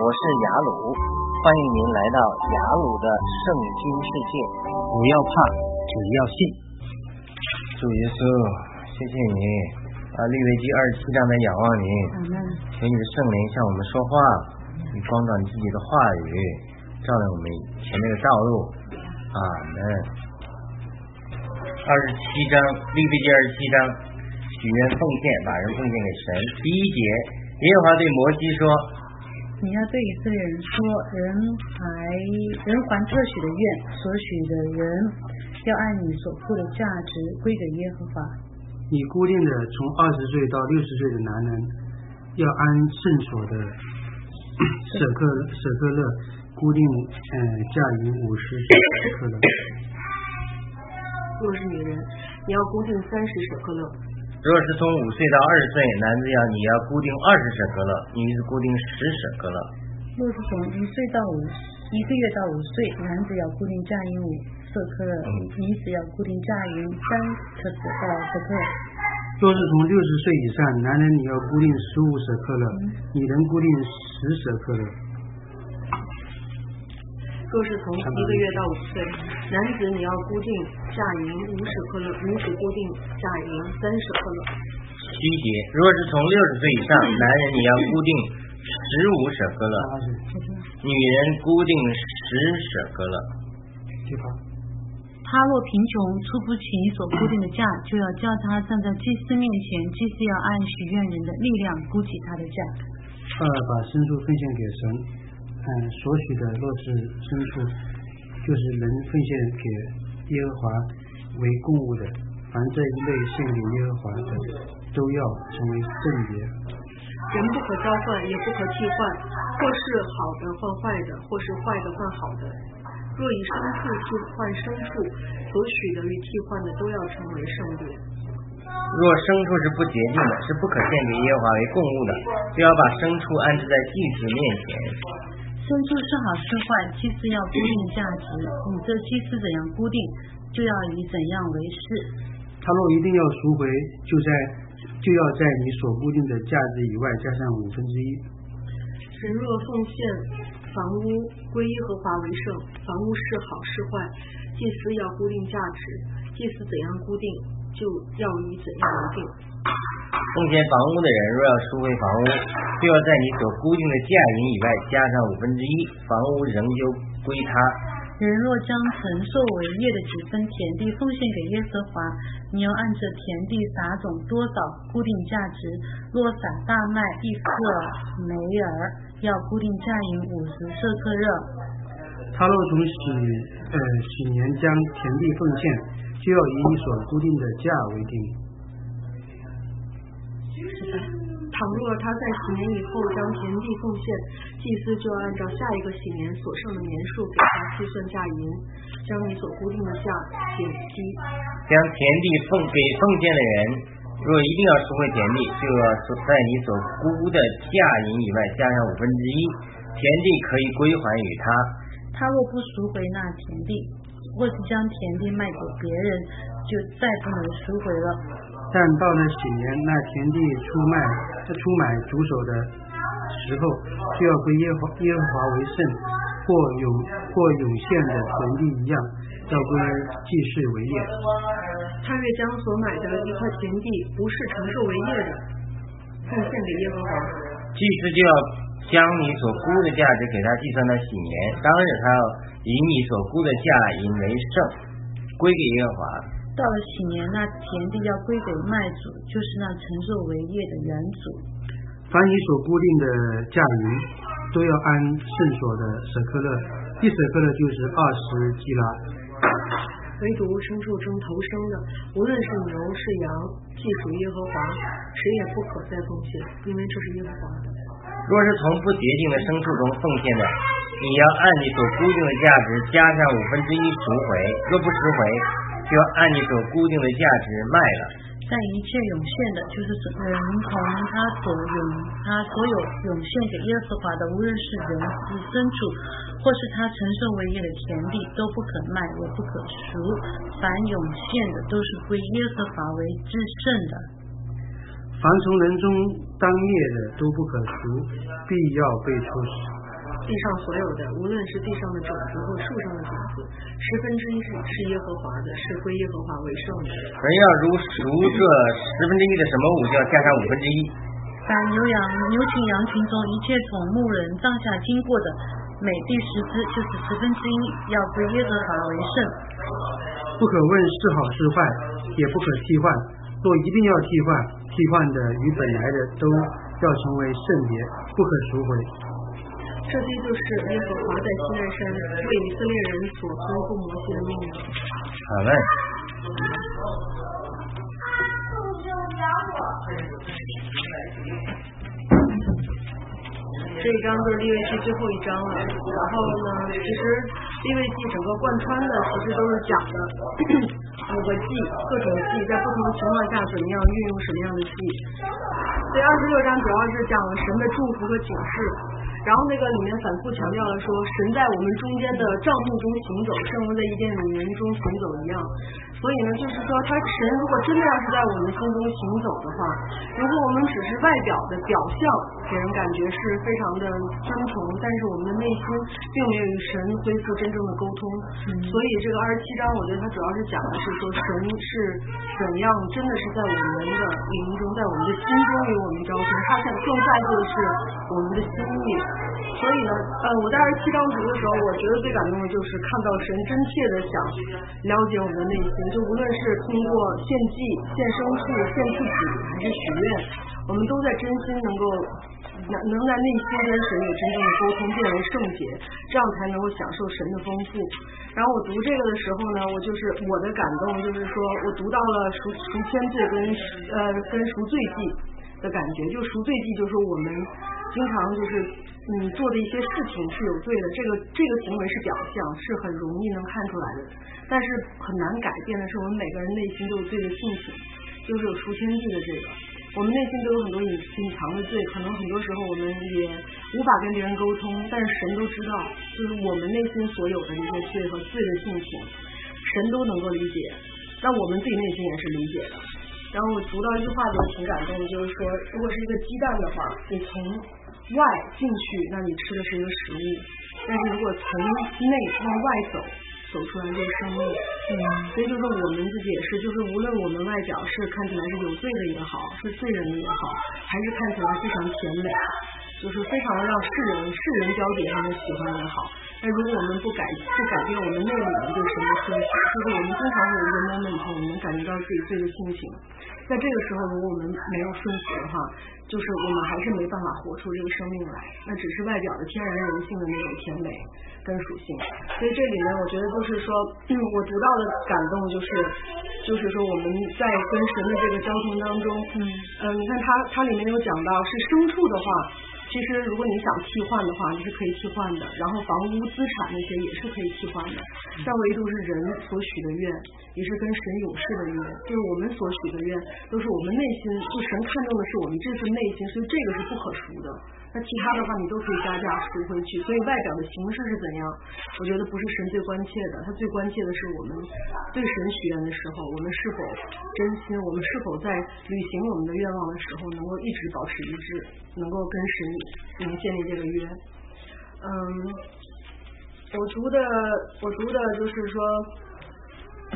我是雅鲁，欢迎您来到雅鲁的圣经世界。不要怕，只要信。主耶稣，谢谢你啊！利未记二十七章的仰望你，求你的圣灵向我们说话，你光照你自己的话语，照亮我们前面的道路。阿门。二十七章，利未记二十七章，许愿奉献，把人奉献给神。第一节，耶和华对摩西说。你要对以色列人说，人还人还特许的愿，所许的人要按你所付的价值归给耶和华。你固定的从二十岁到六十岁的男人，要按圣所的舍克舍克勒固定，嗯，价银五十舍克勒。若是女人，你要固定三十舍克勒。若是从五岁到二十岁，男子要你要固定二十舍克勒，女子固定十舍克勒。若是从一岁到五一个月到五岁，男子要固定价银五舍克勒，女子要固定价银三舍克到舍克勒。若是从六十岁以上，男人你要固定十五舍克勒，女人固定十舍克勒。若是从一个月到五岁，男子你要固定价银五十克勒，女子固定价银三十克勒。七节，若是从六十岁以上，男人你要固定十五舍克勒，女人固定十舍克勒。他若贫穷出不起你所固定的价，就要叫他站在祭司面前，祭司要按许愿人的力量估计他的价。二把牲畜奉献给神。嗯，所许的若是牲畜，就是能奉献给耶和华为供物的，凡这一类献给耶和华的，都要成为圣别。人不可交换，也不可替换，或是好的换坏的，或是坏的换好的。若以牲畜替换牲畜，所许的与替换的都要成为圣别。若牲畜是不洁净的，是不可献给耶和华为供物的，就要把牲畜安置在祭司面前。牲畜是好是坏，祭司要固定价值。你这祭司怎样固定，就要以怎样为是。他若一定要赎回，就在就要在你所固定的价值以外加上五分之一。人若奉献房屋归耶和华为圣，房屋是好是坏，祭司要固定价值。祭司怎样固定，就要以怎样为定。奉献房屋的人若要赎回房屋，就要在你所固定的价银以外加上五分之一，房屋仍旧归他。人若将承受为业的几分田地奉献给耶和华，你要按着田地撒种多少固定价值。若撒大麦一克梅尔，要固定价银五十舍克热。他若从喜呃喜年将田地奉献，就要以你所固定的价为定。倘若他在几年以后将田地奉献，祭司就要按照下一个喜年所剩的年数给他计算价银，将你所固定的价减低。将田地奉给奉献的人，若一定要赎回田地，就要在你所估的价银以外加上五分之一，田地可以归还于他。他若不赎回那田地，或是将田地卖给别人，就再不能赎回了。但到了喜年，那田地出卖、出买主手的时候，就要归耶和耶和华为圣，或有或有限的田地一样，要归祭祀为业。他越将所买的一块田地不是承受为业的，奉献给耶和华，祭司就要将你所估的价值给他计算到喜年，当日他要以你所估的价银为圣，归给耶和华。到了喜年，那田地要归给卖主，就是那承受为业的原主。凡你所固定的价银，都要按圣所的舍克勒，一舍克勒就是二十基拉。唯独牲畜中头生的，无论是牛是羊，既属耶和华，谁也不可再奉献，因为这是耶和华的。若是从不洁净的牲畜中奉献的，你要按你所固定的价值加上五分之一赎回，若不赎回。就要按你所固定的价值卖了。但一切涌现的，就是人从他所涌他所有涌现给耶和华的，无论是人是牲畜，或是他承受为业的田地，都不可卖，也不可赎。凡涌现的，都是归耶和华为至圣的。凡从人中当灭的，都不可赎，必要被处死。地上所有的，无论是地上的种子或树上的种子，十分之一是是耶和华的，是归耶和华为圣的。人要如如这十分之一的什么物，就要加上五分之一。但牛羊、牛群、羊群中一切从牧人帐下经过的，每第十只就是十分之一，要归耶和华为圣。不可问是好是坏，也不可替换。若一定要替换，替换的与本来的都要成为圣别，不可赎回。这些就是耶和华在西奈山为以色列人所吩咐摩西的命令。好嘞。这一章就是利未记最后一章了。然后呢，其实利未记整个贯穿的其实都是讲的五个记，各种记在不同的情况下怎么样运用什么样的祭。所以二十六章主要是讲了神的祝福和警示。然后那个里面反复强调了说，神在我们中间的帐幕中行走，正如在伊甸园中行走一样。所以呢，就是说，他神如果真的要是在我们心中行走的话，如果我们只是外表的表象给人感觉是非常的尊崇，但是我们的内心并没有与神恢复真正的沟通。所以这个二十七章，我觉得它主要是讲的是说，神是怎样真的是在我们的灵中，在我们的心中与我们交通。他现更在乎的是我们的心意。所以呢，呃，我在二十七章读的时候，我觉得最感动的就是看到神真切的想了解我们的内心。就无论是通过献祭、献牲畜、献自己，还是许愿，我们都在真心能够能能在内心跟神有真正的沟通，变为圣洁，这样才能够享受神的丰富。然后我读这个的时候呢，我就是我的感动，就是说我读到了赎赎愆罪跟呃跟赎罪记的感觉，就赎罪记就是我们经常就是嗯做的一些事情是有罪的，这个这个行为是表象，是很容易能看出来的。但是很难改变的是，我们每个人内心都有罪的性情，就是有赎天地的这个，我们内心都有很多隐隐藏的罪，可能很多时候我们也无法跟别人沟通，但是神都知道，就是我们内心所有的一些罪和罪的性情，神都能够理解，那我们自己内心也是理解的。然后我读到一句话就挺感动的，就是说，如果是一个鸡蛋的话，你从外进去，那你吃的是一个食物，但是如果从内往外走。走出来做生意，嗯，所以就是我们自己也是，就是无论我们外表是看起来是有罪的也好，是罪人的也好，还是看起来非常甜美，就是非常让世人世人交给他的喜欢也好，但如果我们不改不改变我们内里的对神的顺服，就是我们经常会有一个 moment，我们感觉到自己罪的性情，在这个时候如果我们没有顺服的话，就是我们还是没办法活出这个生命来，那只是外表的天然人性的那种甜美。跟属性，所以这里面我觉得就是说，我读到的感动就是，就是说我们在跟神的这个交通当中，嗯，嗯，你看它它里面有讲到是牲畜的话，其实如果你想替换的话，你是可以替换的，然后房屋资产那些也是可以替换的，但唯独是人所许的愿，也是跟神永世的愿，就是我们所许的愿都是我们内心，就神看重的是我们这份内心，所以这个是不可赎的。那其他的话你都可以加价赎回去，所以外表的形式是怎样？我觉得不是神最关切的，他最关切的是我们对神许愿的时候，我们是否真心，我们是否在履行我们的愿望的时候，能够一直保持一致，能够跟神能建立这个约。嗯，我读的我读的就是说，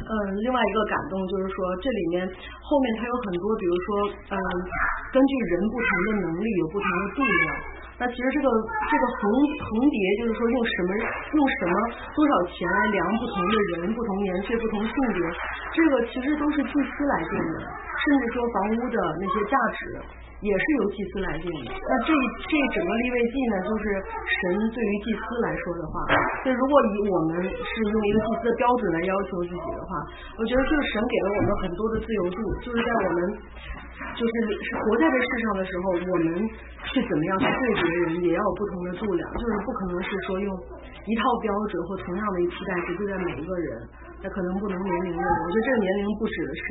嗯，另外一个感动就是说，这里面后面它有很多，比如说，嗯。根据人不同的能力有不同的度量，那其实这个这个横横叠就是说用什么用什么多少钱来量不同的人、不同年岁、不同性别，这个其实都是祭司来定的，甚至说房屋的那些价值也是由祭司来定的。那这这整个立位记呢，就是神对于祭司来说的话，所以如果以我们是用一个祭司的标准来要求自己的话，我觉得就是神给了我们很多的自由度，就是在我们。就是活在这世上的时候，我们去怎么样去对别人，也要有不同的度量。就是不可能是说用一套标准或同样的一期待去对待每一个人，那可能不能年龄的。我觉得这个年龄不指的是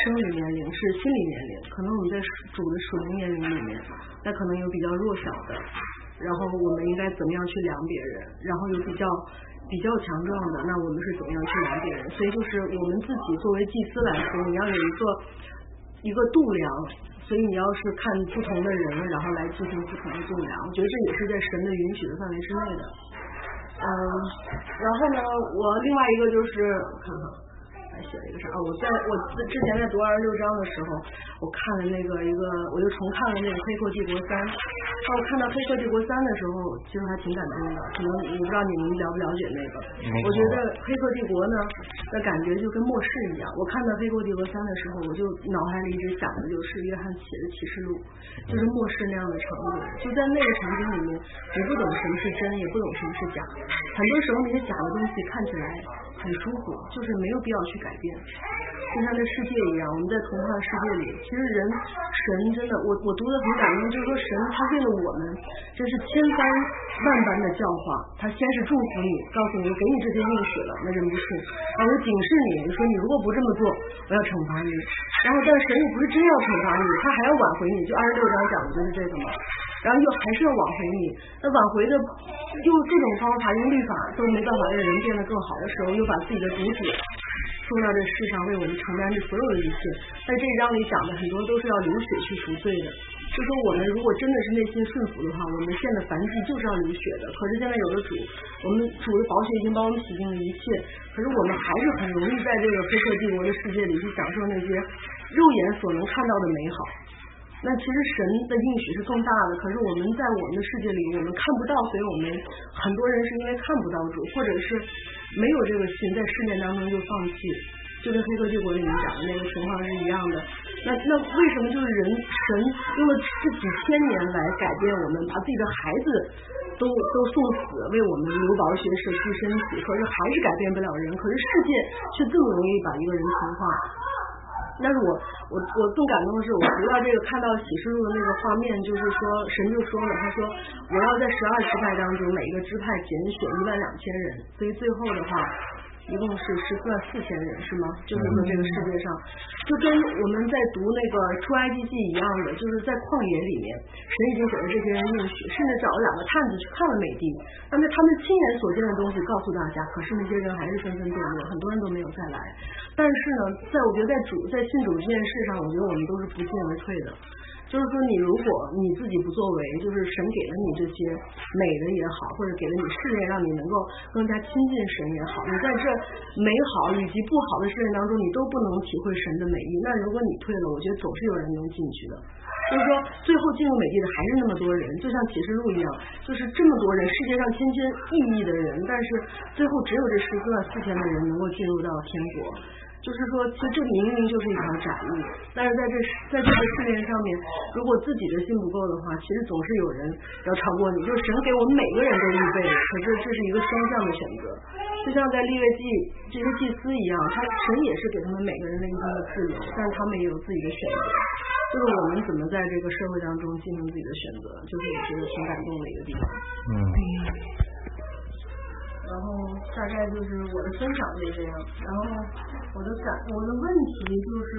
生理年龄，是心理年龄。可能我们在主的属灵年龄里面，那可能有比较弱小的，然后我们应该怎么样去量别人？然后有比较比较强壮的，那我们是怎么样去量别人？所以就是我们自己作为祭司来说，你要有一个。一个度量，所以你要是看不同的人，然后来进行不同的度量，我觉得这也是在神的允许的范围之内的。嗯，然后呢，我另外一个就是我看看。写了一个啥啊？我在我之前在读二十六章的时候，我看了那个一个，我就重看了那个《黑客帝国三》。当我看到《黑客帝国三》的时候，其实还挺感动的。可能我不知道你们了不了解那个。我觉得《黑客帝国》呢的感觉就跟末世一样。我看到《黑客帝国三》的时候，我就脑海里一直想的就是约翰写的启示录，就是末世那样的场景。就在那个场景里面，你不懂什么是真，也不懂什么是假。很多时候那些假的东西看起来很舒服，就是没有必要去。改变，就像这世界一样，我们在童话世界里，其实人神真的，我我读的很感动，就是说神他为了我们，真是千般万般的教化，他先是祝福你，告诉你给你这些应许了，那人不信，然后警示你，说你如果不这么做，我要惩罚你，然后但是神又不是真要惩罚你，他还要挽回你，就二十六章讲的就是这个嘛，然后又还是要挽回你，那挽回的用各种方法，用律法都没办法让人变得更好的时候，又把自己的主体。送到这世上为我们承担这所有的一切，在这一章里讲的很多都是要流血去赎罪的。就说我们如果真的是内心顺服的话，我们献的燔祭就是要流血的。可是现在有了主，我们主的宝血已经帮我们洗净了一切，可是我们还是很容易在这个黑客帝国的世界里去享受那些肉眼所能看到的美好。那其实神的应许是更大的，可是我们在我们的世界里我们看不到，所以我们很多人是因为看不到主，或者是。没有这个心，在试炼当中就放弃，就跟《黑客帝国》里面讲的那个情况是一样的。那那为什么就是人神用了这几千年来改变我们，把自己的孩子都都送死，为我们流宝血舍弃身体，可是还是改变不了人。可是世界却更容易把一个人同化。但是我我我更感动的是，我读到这个看到启示录的那个画面，就是说神就说了，他说我要在十二支派当中每一个支派拣选一万两千人，所以最后的话。一共是十四万四千人是吗？就是说这个世界上，就跟我们在读那个出埃及记一样的，就是在旷野里面，神已经给了这些人应许，甚至找了两个探子去看了美地，那么他们亲眼所见的东西告诉大家，可是那些人还是纷纷堕落，很多人都没有再来。但是呢，在我觉得在主在信主这件事上，我觉得我们都是不进而退的。就是说，你如果你自己不作为，就是神给了你这些美的也好，或者给了你试炼，让你能够更加亲近神也好，你在这美好以及不好的试炼当中，你都不能体会神的美意。那如果你退了，我觉得总是有人能进去的。就是说，最后进入美地的还是那么多人，就像启示录一样，就是这么多人，世界上千千亿亿的人，但是最后只有这十四万四千的人能够进入到天国。就是说，其实这明明就是一条窄路，但是在这在这个世界上面，如果自己的心不够的话，其实总是有人要超过你。就是神给我们每个人都预备，可是这是一个双向的选择。就像在立位祭这些祭司一样，他神也是给他们每个人的一定的自由，但是他们也有自己的选择。就是我们怎么在这个社会当中进行自己的选择，就是我觉得挺感动的一个地方。嗯。然后大概就是我的分享就是这样，然后我的感我的问题就是，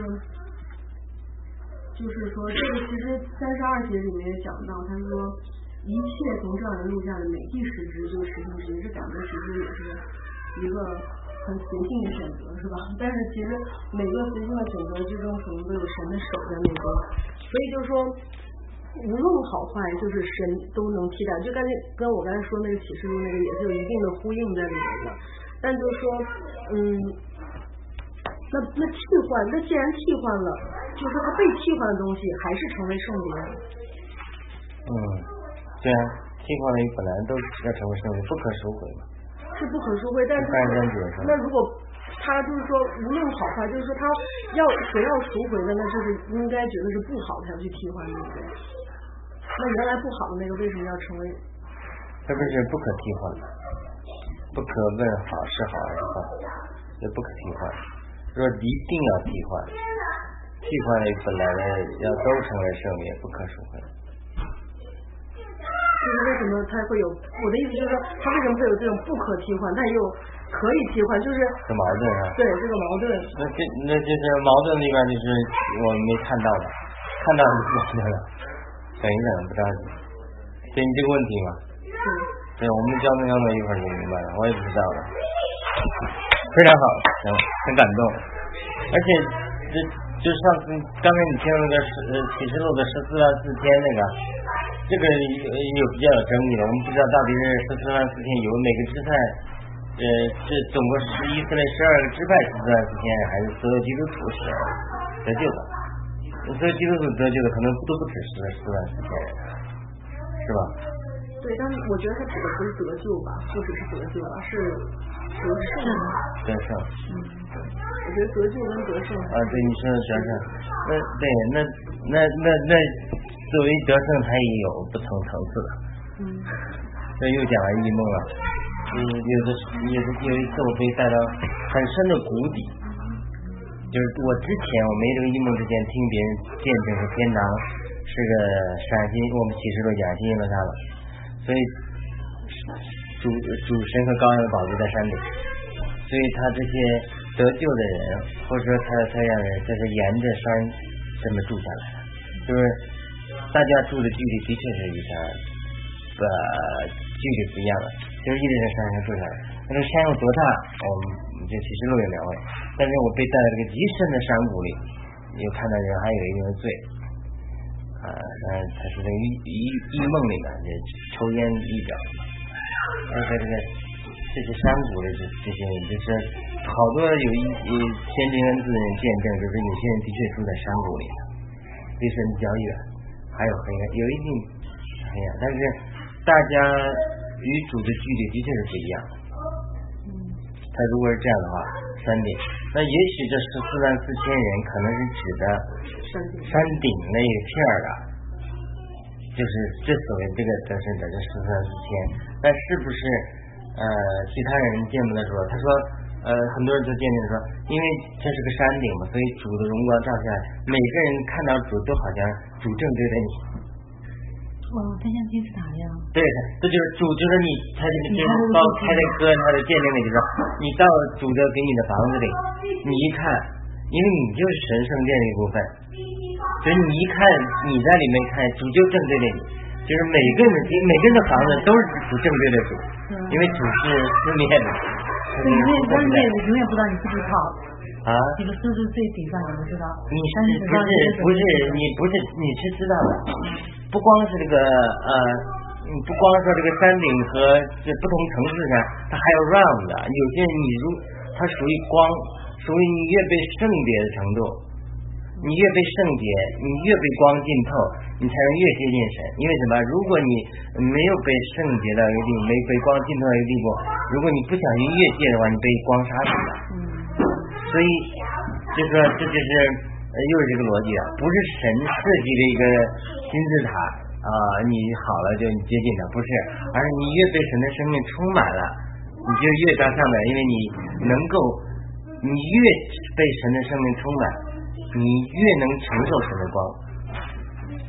就是说这个其实三十二节里面也讲到，他说一切从这儿录下的每第十支就是十之一，这感觉其实也是一个很随性的选择，是吧？但是其实每个随性的选择之中，可能都有神的手在那边，所以就是说。无论好坏，就是神都能替代。就刚才跟我刚才说那个启示录那个也是有一定的呼应在里面的。但就是说，嗯，那那替换，那既然替换了，就是说它被替换的东西还是成为圣灵。嗯，对啊，替换的本来都要成为圣灵，不可赎回嘛。是不可赎回，但是那如果他就是说无论好坏，就是说他要谁要赎回的，那就是应该觉得是不好才要去替换，对不对？那原来不好的那个为什么要成为？它不是不可替换的，不可问好是好还是坏，也不可替换。说一定要替换，替换的本来的要都成为圣也不可赎回。就是为什么它会有？我的意思就是说，它为什么会有这种不可替换，但又可以替换？就是很矛盾啊。对，这个矛盾。那这那就是矛盾里边就是我们没看到的，看到就矛盾了。等一等，不着急。对你这个问题嘛？对，我们交通交通一会儿就明白了，我也不知道了。非常好，行，很感动。而且这就上次刚才你听那个十启示录的十四万四千那个，这个有有比较有争议的，我们不知道到底是十四万四千有每个支派，呃，这总共十一四类十二个支派十四万四千，还是所有基督徒是得救的？所以基督徒得救的可能都不止十四万四千人，是吧？对，但是我觉得他指的不是得救吧，不只是得救，而是得胜。得胜。嗯，我觉得得救跟得胜。啊，对，你说的得胜，那对，那那那那作为得胜，它也有不同层次的。嗯。这又讲了异梦了，嗯，有的有的有一次我被带到很深的谷底，就是我之前我没这个异梦之前，听别人见证说天堂是个陕西，我们启示录讲新耶路撒冷。所以主主神和羔羊的宝座在山顶，所以他这些得救的人，或者说他的他家人就是沿着山这么住下来，就是大家住的距离的确是与他呃距离不一样的，就是一直在山上住下来。那个山有多大，我们这其实路有两位，但是我被带到这个极深的山谷里，又看到人还有一定的罪。啊，那他是这个异异梦里面这抽烟一表，而且这个这些山谷的这这些人，就是好多有一先知恩赐的人见证，就是有些人的确住在山谷里，离神比较远，还有黑暗，有一定黑暗，但是大家与主的距离的确是不一样。嗯。他如果是这样的话，山顶，那也许这十四万四千人可能是指的。山顶那一片儿的，就是这所谓这个得胜者，这十四万四千。那是不是呃其他人见不得说？他说呃很多人都见证说，因为这是个山顶嘛，所以主的荣光照下来，每个人看到主都好像主正对着你。哦，他像金字塔一样。对，这就是主，就是你，他这个就是包开的歌，他的见证里就说，你到主的给你的房子里，你一看，因为你就是神圣殿的一部分。所以你一看，你在里面看，主就正对着你，就是每个人每个人的房子都是主正对着主，因为主是四面的。对，因为关键你永远不知道你是不是靠啊，你的是不是最顶上，你不知道。你是不是不是你不是你是知道的，不光是这个呃，不光说这个山顶和这不同层次上，它还有 round 的，有些你如它属于光，属于你越被圣洁的程度。你越被圣洁，你越被光浸透，你才能越接近神。因为什么？如果你没有被圣洁到一个地步，没被光浸透到一个地步，如果你不小心越界的话，你被光杀死了。所以，就说这就是又是这个逻辑啊，不是神设计的一个金字塔啊，你好了就接近他，不是，而是你越被神的生命充满了，你就越到上面，因为你能够，你越被神的生命充满。你越能承受神的光，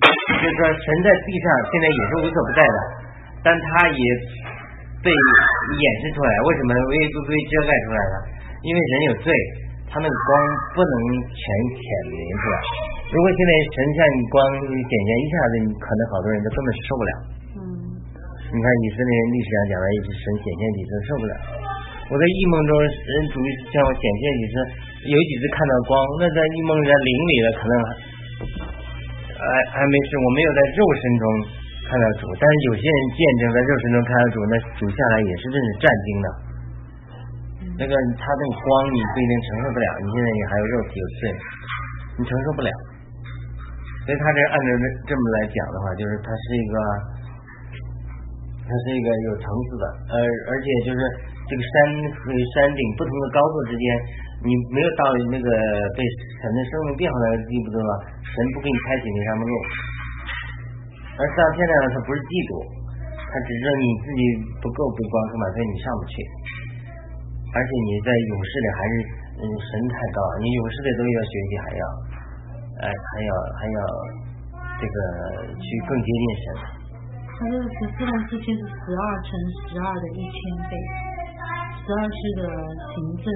就是说神在地上现在也是无所不在的，但他也被掩饰出来。为什么？为都被遮盖出来了？因为人有罪，他那个光不能全显明是吧。如果现在神像光显现，一下子可能好多人都根本受不了。嗯。你看以色列历史上讲的，一直神显现几次受不了。我在异梦中，人主意向我显现几次，有几次看到光，那在异梦在灵里了，可能还还没事。我没有在肉身中看到主，但是有些人见证在肉身中看到主，那主下来也是真是战惊的。那个他那个光你不一定承受不了，你现在你还有肉体有罪，你承受不了。所以他这按照这这么来讲的话，就是他是一个，他是一个有层次的，呃，而且就是。这个山和山顶不同的高度之间，你没有到那个被神的生命变化的地步的话，神不给你开启那上面路。而上天呢，它不是嫉妒，它只是你自己不够被光充满，所以你上不去。而且你在勇士里还是嗯神太高，你勇士的东西要学习，还要哎还要还要这个去更接近神。他这个十四万四千是十二乘十二的一千倍。十二是个行政，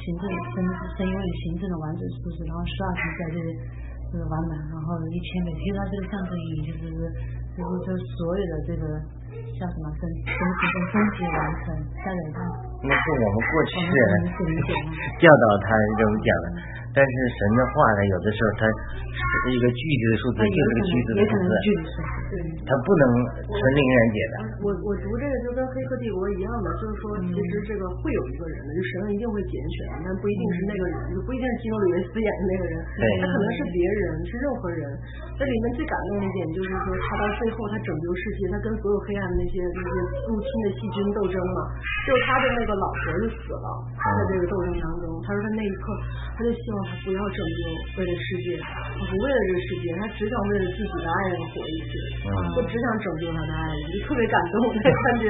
行政生生因为行政的完整数字，然后十二乘起来就是这个完满，然后一千倍，其实它这个象征意义就是就是就所有的这个叫什么升升级跟升级完成代表它。那是我们过去教导 他这么讲的，但是神的话呢，有的时候它是一个具体的数字，就是个句子的数字，它不能纯零元解的。我我读这个就跟黑客帝国一样的，就是说其实这个会有一个人的，就神一定会拣选，但不一定是那个人，就不一定是基努里维斯演的那个人，他可能是别人，是任何人。这里面最感动的一点就是说，他到最后他拯救世界，他跟所有黑暗的那些那些入侵的细菌斗争嘛，就他的那个老婆就死了，在这个斗争当中，他说他那一刻他就希望。他不要拯救为了世界，他不为了这个世界，他只想为了自己的爱人活一次，就只想拯救他的爱人，就特别感动那感觉。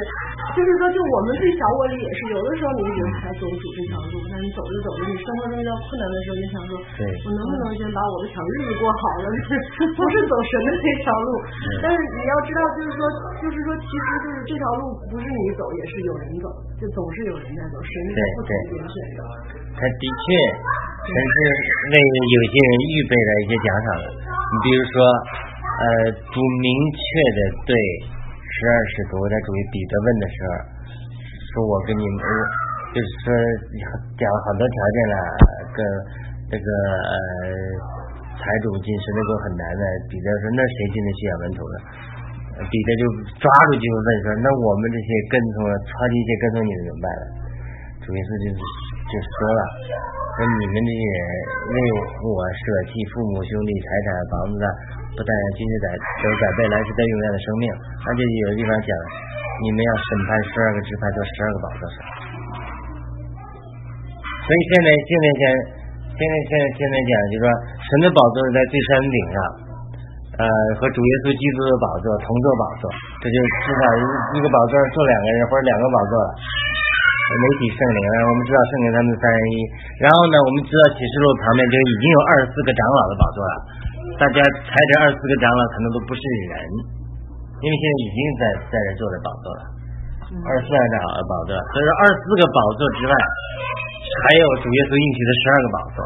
就是说，就我们对小我里也是，有的时候你觉得还走主这条路，但你走着走着，你生活中遇到困难的时候，你想说，我能不能先把我的小日子过好了？不是走神的那条路，但是你要知道，就是说，就是说，其实就是这条路不是你走，也是有人走，就总是有人在走，神是不同拣选的。他的确，他是为有些人预备了一些奖赏的。你比如说，呃，主明确的对十二使徒在主于彼得问的时候，说我跟你们，就是说讲了很多条件了，跟这个呃财主进神那个很难的。彼得说，那谁进得去啊？门徒呢？彼得就抓住机会问说，那我们这些跟从了，超级一些跟从你的怎么办了？主耶稣就是。就说了，说你们这些人为我舍弃父母兄弟财产房子的，不但今世在都在未来世在永远的生命，而且有的地方讲，你们要审判十二个支派做十二个宝座上。所以现在现在现现在现在现在讲，就是说神的宝座在最山顶上，呃，和主耶稣基督的宝座同坐宝座，这就至少一个宝座坐两个人，或者两个宝座。媒体圣灵，我们知道圣灵他们三人一，然后呢，我们知道启示录旁边就已经有二十四个长老的宝座了。大家猜这二十四个长老可能都不是人，因为现在已经在在这坐着宝座了，二十四个长老的宝座。所以说二十四个宝座之外，还有主耶稣应许的十二个宝座。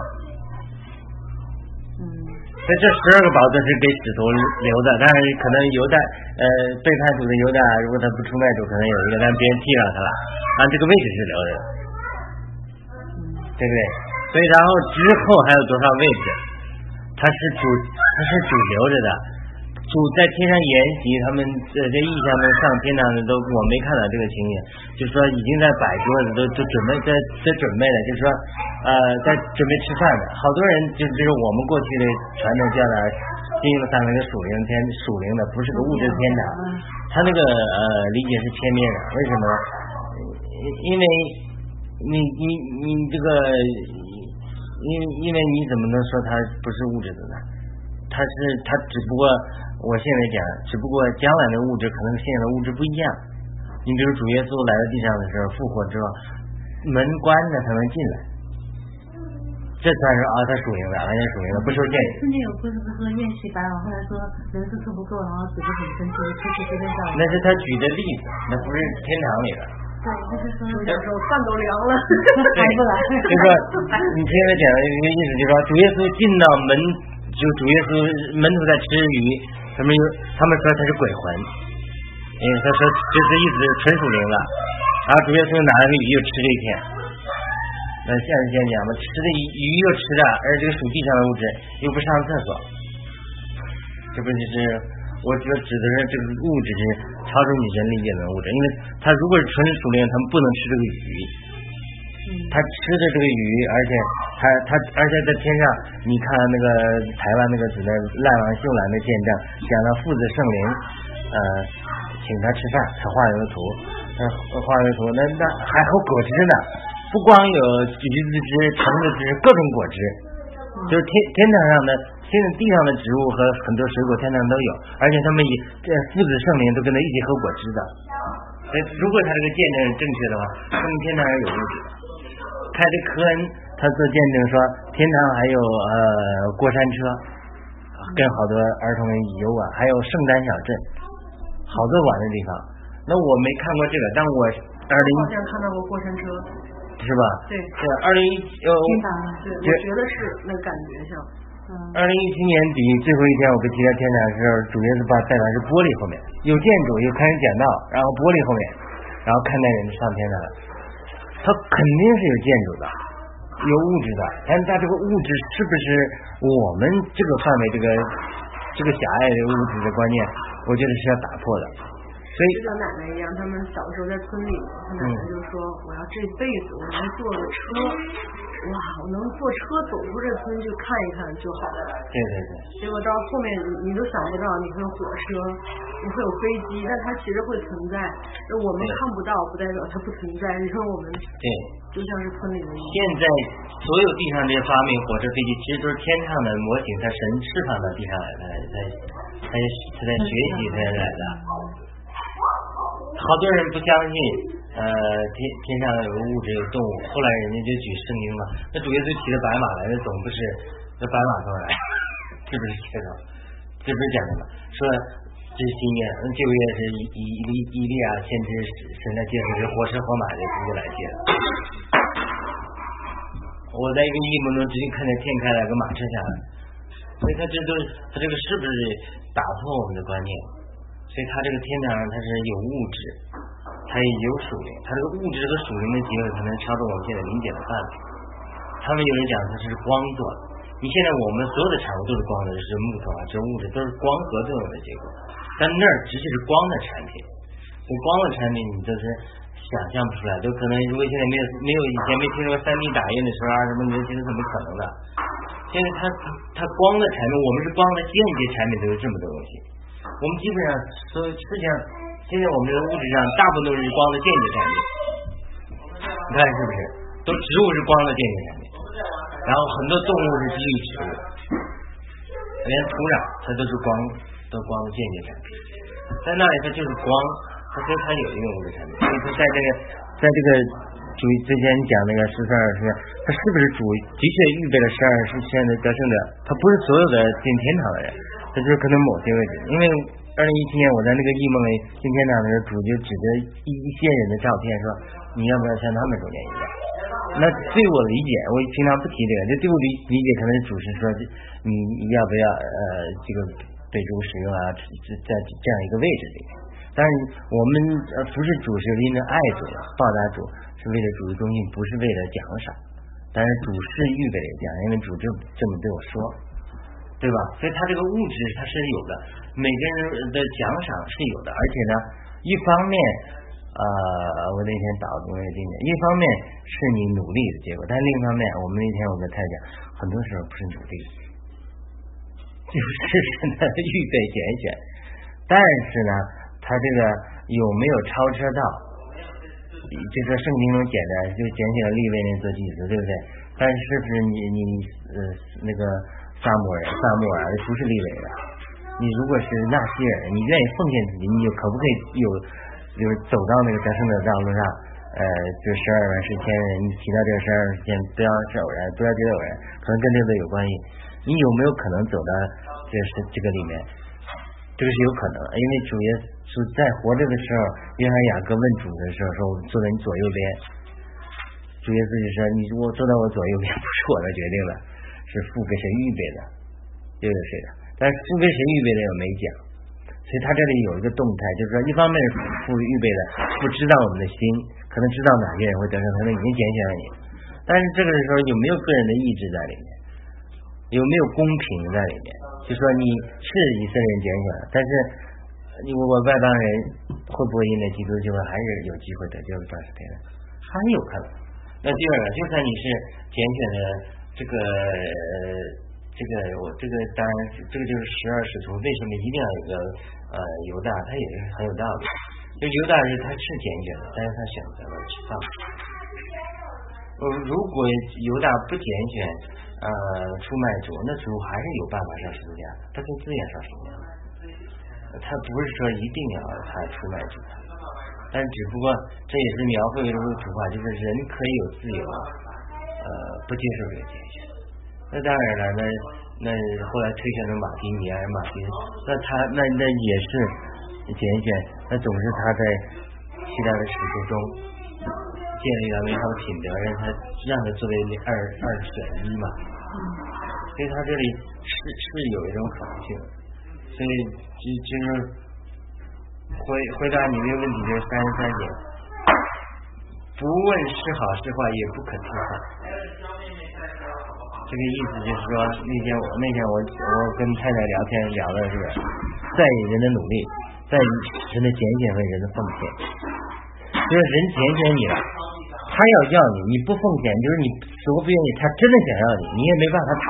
那这十二个宝座是给使徒留的，但是可能犹大呃背叛主的犹大，如果他不出卖主，可能有一个，但别人替了他了，啊这个位置是留着的，对不对？所以然后之后还有多少位置？他是主，他是主留着的。主在天上筵席，他们这这意象中上天堂的都我没看到这个情景，就是说已经在摆桌子，都都准备在在准备了，就是说呃在准备吃饭的，好多人就就是我们过去的传统叫的进入三个属灵天属灵的，不是个物质天堂，他那个呃理解是片面的，为什么？因为你你你这个因因为你怎么能说它不是物质的呢？它是它只不过。我现在讲，只不过将来的物质可能跟现在的物质不一样。你比如主耶稣来到地上的时候，复活之后，门关着才能进来，这算是啊，他属灵的，完全属灵的，不受限。曾经有不是不是宴席白了，后来说人数吃不够，然后嘴巴很生气，出去随便叫。那是他举的例子，那不是天堂里的。对，就是说有时候饭都凉了，还不来。就说你听他讲的一个意思，就是说主耶稣进到门，就主耶稣门徒在吃鱼。他们有，他们说他是鬼魂，嗯，他说这是意思纯属灵了。然后主耶稣拿了个鱼又吃了一片，那现在先讲嘛，吃的鱼鱼又吃了，而这个属地上的物质又不上厕所，这不就是我觉得指的是这个物质是超出你人理解的物质，因为他如果是纯属灵，他们不能吃这个鱼。他吃的这个鱼，而且他他而且在天上，你看那个台湾那个指的赖王秀兰的见证，讲到父子圣灵，呃，请他吃饭，他画一个图，他画一个图，那那还有果汁呢，不光有橘子汁、橙子汁，各种果汁，就是天天堂上的，现在地上的植物和很多水果，天堂都有，而且他们以这父子圣灵都跟他一起喝果汁的，所以如果他这个见证是正确的话，说明天堂上有物质。开的科恩，他做见证说，天堂还有呃过山车，跟好多儿童游玩，还有圣诞小镇，好多玩的地方。那我没看过这个，但我二零好像看到过过山车，是吧？对，对，二零一天堂，对，我觉得是那感觉像。二零一七年底最后一天，我被提到天堂的时候，主要是把带到是玻璃后面有建筑，有开始讲道，然后玻璃后面，然后看那人上天堂了。它肯定是有建筑的，有物质的，但是它这个物质是不是我们这个范围这个这个狭隘的物质的观念，我觉得是要打破的。所以就像奶奶一样，他们小时候在村里，他奶奶就说：“我要这辈子我能坐个车，哇，我能坐车走出这村去看一看就好了。”对对对。结果到后面你你都想不到，你会有火车，你会有飞机，但它其实会存在，我们看不到，不代表它不存在。你说我们对，就像是村里的。现在所有地上这些发明，火车、飞机，其实都是天上的模型，它神释放到地上来的，在在它在学习才来的。好多人不相信，呃，天天上有物质有动物，后来人家就举圣经嘛。那主耶稣骑着白马来，那总不是那白马从哪来？是不是这种？这不是讲的吗？说这新年九月是伊伊伊伊利啊先知生来接是活车活马的直接来接。我在一个异梦中直接看见天开了，个马车下来，所以他这都他这个是不是打破我们的观念？所以它这个天堂它是有物质，它也有属灵，它这个物质和属灵的结合可能超出我们现在理解的范围。他们有人讲它是光做的，你现在我们所有的产物都是光的，是木头啊，这物质都是光合作用的结果，但那儿只是是光的产品，这光的产品你都是想象不出来，都可能如果现在没有没有以前没听说三 D 打印的时候啊什么，你觉得怎么可能的？现在它它光的产品，我们是光的间接产品，都有这么多东西。我们基本上所有实际上，现在我们的物质上大部分都是光的间接产品，你看是不是？都植物是光的间接产品，然后很多动物是基于植物，连土壤它都是光，都光的间接产品，在那里它就是光，它所以它有一个物质产品。所以说在这个在这个主之前讲那个十三二十，它是不是主的确预备了十二十现在得胜者？他不是所有的进天堂的人。这就是可能某些位置，因为二零一七年我在那个异梦里今天堂的时候，主就指着一一些人的照片说，你要不要像他们中间一样？那对我理解，我平常不提这个，就对我理理解可能是主是说，你要不要呃这个被主使用啊，在这样一个位置里？但是我们呃不是主是因着爱主报答主，是为了主的中心，不是为了奖赏。但是主是预备奖，因为主就这么对我说。对吧？所以他这个物质他是有的，每个人的奖赏是有的，而且呢，一方面，呃，我那天导读那个经典，一方面是你努力的结果，但另一方面，我们那天我跟太讲，很多时候不是努力，就是神的预备拣选，但是呢，他这个有没有超车道？就说圣经中简单就拣选了立位人做祭司，对不对？但是是不是你你呃那个？萨摩尔，萨摩尔不是立伟的。你如果是纳西尔，你愿意奉献自己，你可不可以有，就是走到那个得胜的道路上？呃，就十二万是千人，你提到这个十二万是千，不要是偶然，不要觉得偶然，可能跟这个有关系。你有没有可能走到这是这个里面？这个是有可能，因为主耶稣在活着的时候，约翰雅各问主的时候说：“我坐在你左右边。”主耶稣就说：“你如果坐在我左右边，不是我的决定了。”是付给谁预备的，又有谁的？但是付给谁预备的又没讲，所以他这里有一个动态，就是说，一方面是付预备的，不知道我们的心，可能知道哪些人会得胜，可能已经拣选了你，但是这个时候有没有个人的意志在里面？有没有公平在里面？就说你是以色列人拣选的，但是你我外邦人会不会因为基督就会还是有机会得救的？是对的，还有可能。那第二个，就算你是拣选的。这个这个我这个当然这个就是十二使徒为什么一定要有个呃犹大，他也是很有道理。就犹大是他是拣选的，但是他选择了去放。呃，如果犹大不拣选呃出卖主，那主还是有办法上十字架，他可以自愿上十字架。他不是说一定要他出卖主，但只不过这也是描绘一种图画，就是人可以有自由。呃，不接受这个拣选，那当然了，那那后来推选的马丁尼尔马丁，那他那那也是拣选，那总是他在其他的史书中建立了美好的品德，让他让他作为二二选一嘛，所以他这里是是有一种可能性，所以就就是回回答你那个问题就是三十三点。不问是好是坏，也不可替换。这个意思就是说，那天我那天我我跟太太聊天聊的是，在意人的努力，在意人的拣选和人的奉献，就是人拣选你了，他要要你，你不奉献，就是你死活不愿意，他真的想要你，你也没办法逃，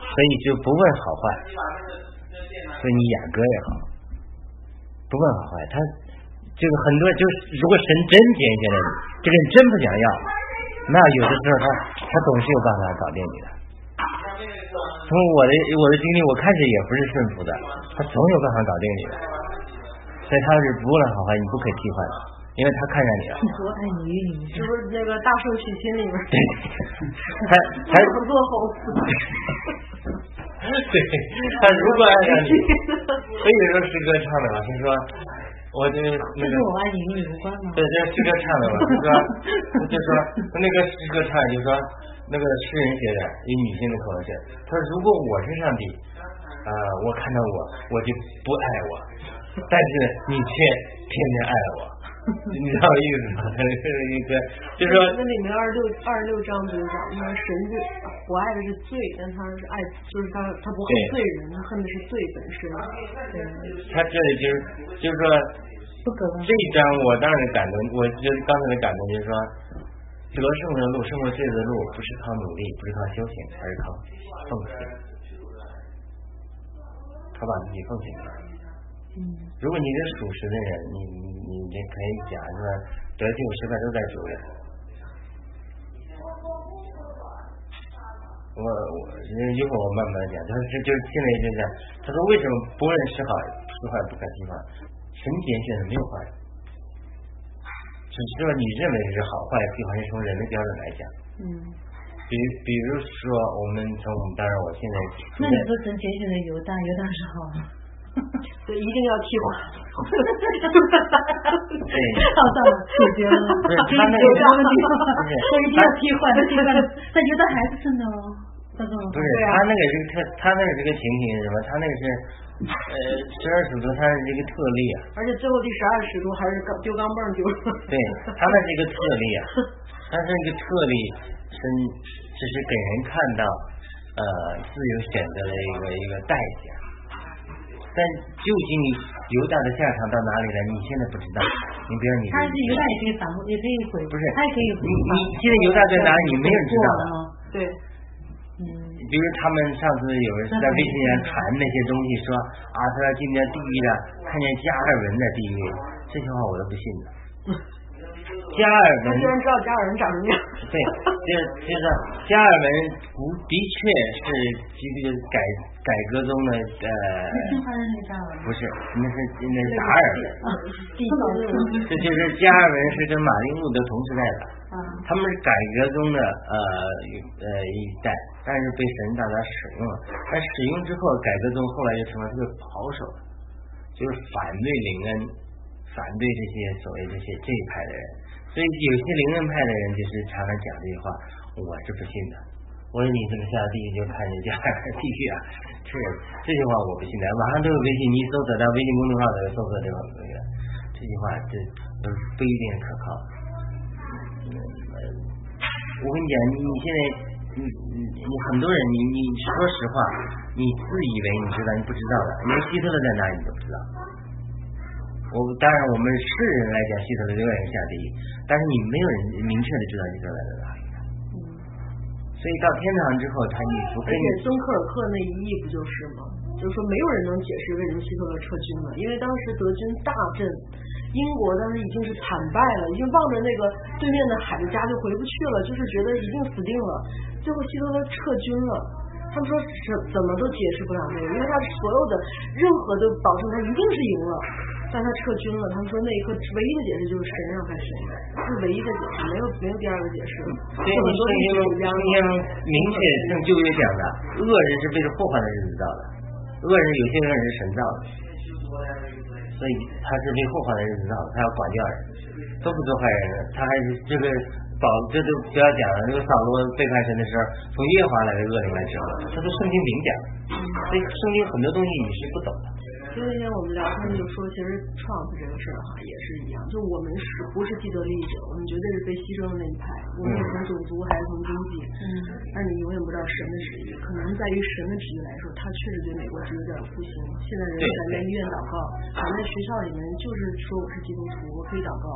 所以就不问好坏，所以你雅哥也好，不问好坏，他这个很多就是，如果神真拣选了你，这个人真不想要。那有的时候他他总是有办法搞定你的。从我的我的经历，我开始也不是顺服的，他总有办法搞定你的。所以他是不论好坏，你不可以替换的，因为他看上你了。我爱你与你，是不是那个大圣娶亲里面？对，他他不做好事。对，他如果爱上你，所以说诗歌唱的嘛，他说。我就那个，我爱你与你无关吗？对，这诗歌唱的嘛，就说 就说那个诗歌唱，就说那个诗人写的，以女性的口吻写，他说如果我是上帝，啊，我看到我，我就不爱我，但是你却偏偏爱我。你知道意思吗？他是一个，就是说，那里面二十六二十六章不是讲，他说神是我爱的是罪，但他是爱，就是他他不恨罪人，他恨的是罪本身。对。他这里就是就是说，这一章我当然感动，我觉得刚才的感动就是说，得胜的路，胜过罪的路，不是靠努力，不是靠修行，而是靠奉献。他把自己奉献出来。嗯。如果你是属实的人，你。你你可以讲是吧？得救失败都在主里。我我一会儿我慢慢讲。他说这就是现在就讲，他说为什么不论是好是坏不可替换？神拣选的没有坏，只是说你认为是好坏，最好是从人的标准来讲。嗯。比比如说我们从当然我现在。那你说神拣选的犹大，犹大是好 吗？对，一定要替换。对，到到了解决了，他那个地方，所以一定要替换，替换，但觉得还是真的哦，不是，他那个是特，他那个这个情形是什么？他那个是呃十二使徒，他是一个特例啊。而且最后第十二使徒还是钢丢钢镚丢。对，他那是一个特例啊，他是一个特例，是只是给人看到呃自由选择的一个一个代价。但究竟犹大的下场到哪里了？你现在不知道。你比如你，他是犹大也可以反也可以回，不是，他也可以。你你现在犹大在哪里？你没人知道的。对。嗯。比如他们上次有人在微信上传那些东西，说啊，他要进到地狱了，看见加尔文在地狱，这些话我都不信的。加尔文。他居然知道加尔文长什么样。对，就是就是加尔文不的确是这个改。改革中的呃，不是，那是那是达尔文，这就是加尔文是跟马丁路德同时代的，他们是改革中的呃呃一代，但是被神大大使用了，但使用之后，改革中后来就成了特别保守的，就是反对林恩，反对这些所谓这些这一派的人，所以有些林恩派的人就是常常讲这些话，我是不信的。我说你这个下地狱就看人家地狱啊，是这句话我不信的。网上都有微信，你搜索到微信公众号的搜索这个这个这句话，这都不一定可靠。我跟你讲，你你现在你你你很多人，你你说实话，你自以为你知道，你不知道的，连希特勒在哪里你都不知道。我当然我们世人来讲，希特勒永远是下地狱，但是你没有人明确的知道希特勒在哪里。所以到天堂之后，他你不而且孙克尔克那一役不就是吗？就是说没有人能解释为什么希特勒撤军了，因为当时德军大阵，英国当时已经是惨败了，已经望着那个对面的海的家就回不去了，就是觉得一定死定了。最后希特勒撤军了，他们说怎怎么都解释不了这个，因为他所有的任何都保证他一定是赢了。但他撤军了，他们说那一刻唯一的解释就是神让他神，是唯一的解释，没有没有第二个解释。所以圣经圣经明确像旧约讲的，恶人是被这祸患的日子造的，恶人有些恶人是神造的，所以他是被祸患的日子造的，他要管教人，都不做坏人，他还是这个保这都不要讲了，那个扫罗背叛神的时候，从耶和华来的恶灵来指责，这都圣经明讲，所以圣经很多东西你是不懂的。就那天我们聊天就说，其实 Trump 这个事儿哈也是一样，就我们是不是既得利益者，我们绝对是被牺牲的那一派，无论从种族还是从经济。嗯。但你永远不知道神的旨意，可能在于神的旨意来说，他确实对美国是有点不行。现在人在在医院祷告，咱在学校里面就是说我是基督徒，我可以祷告。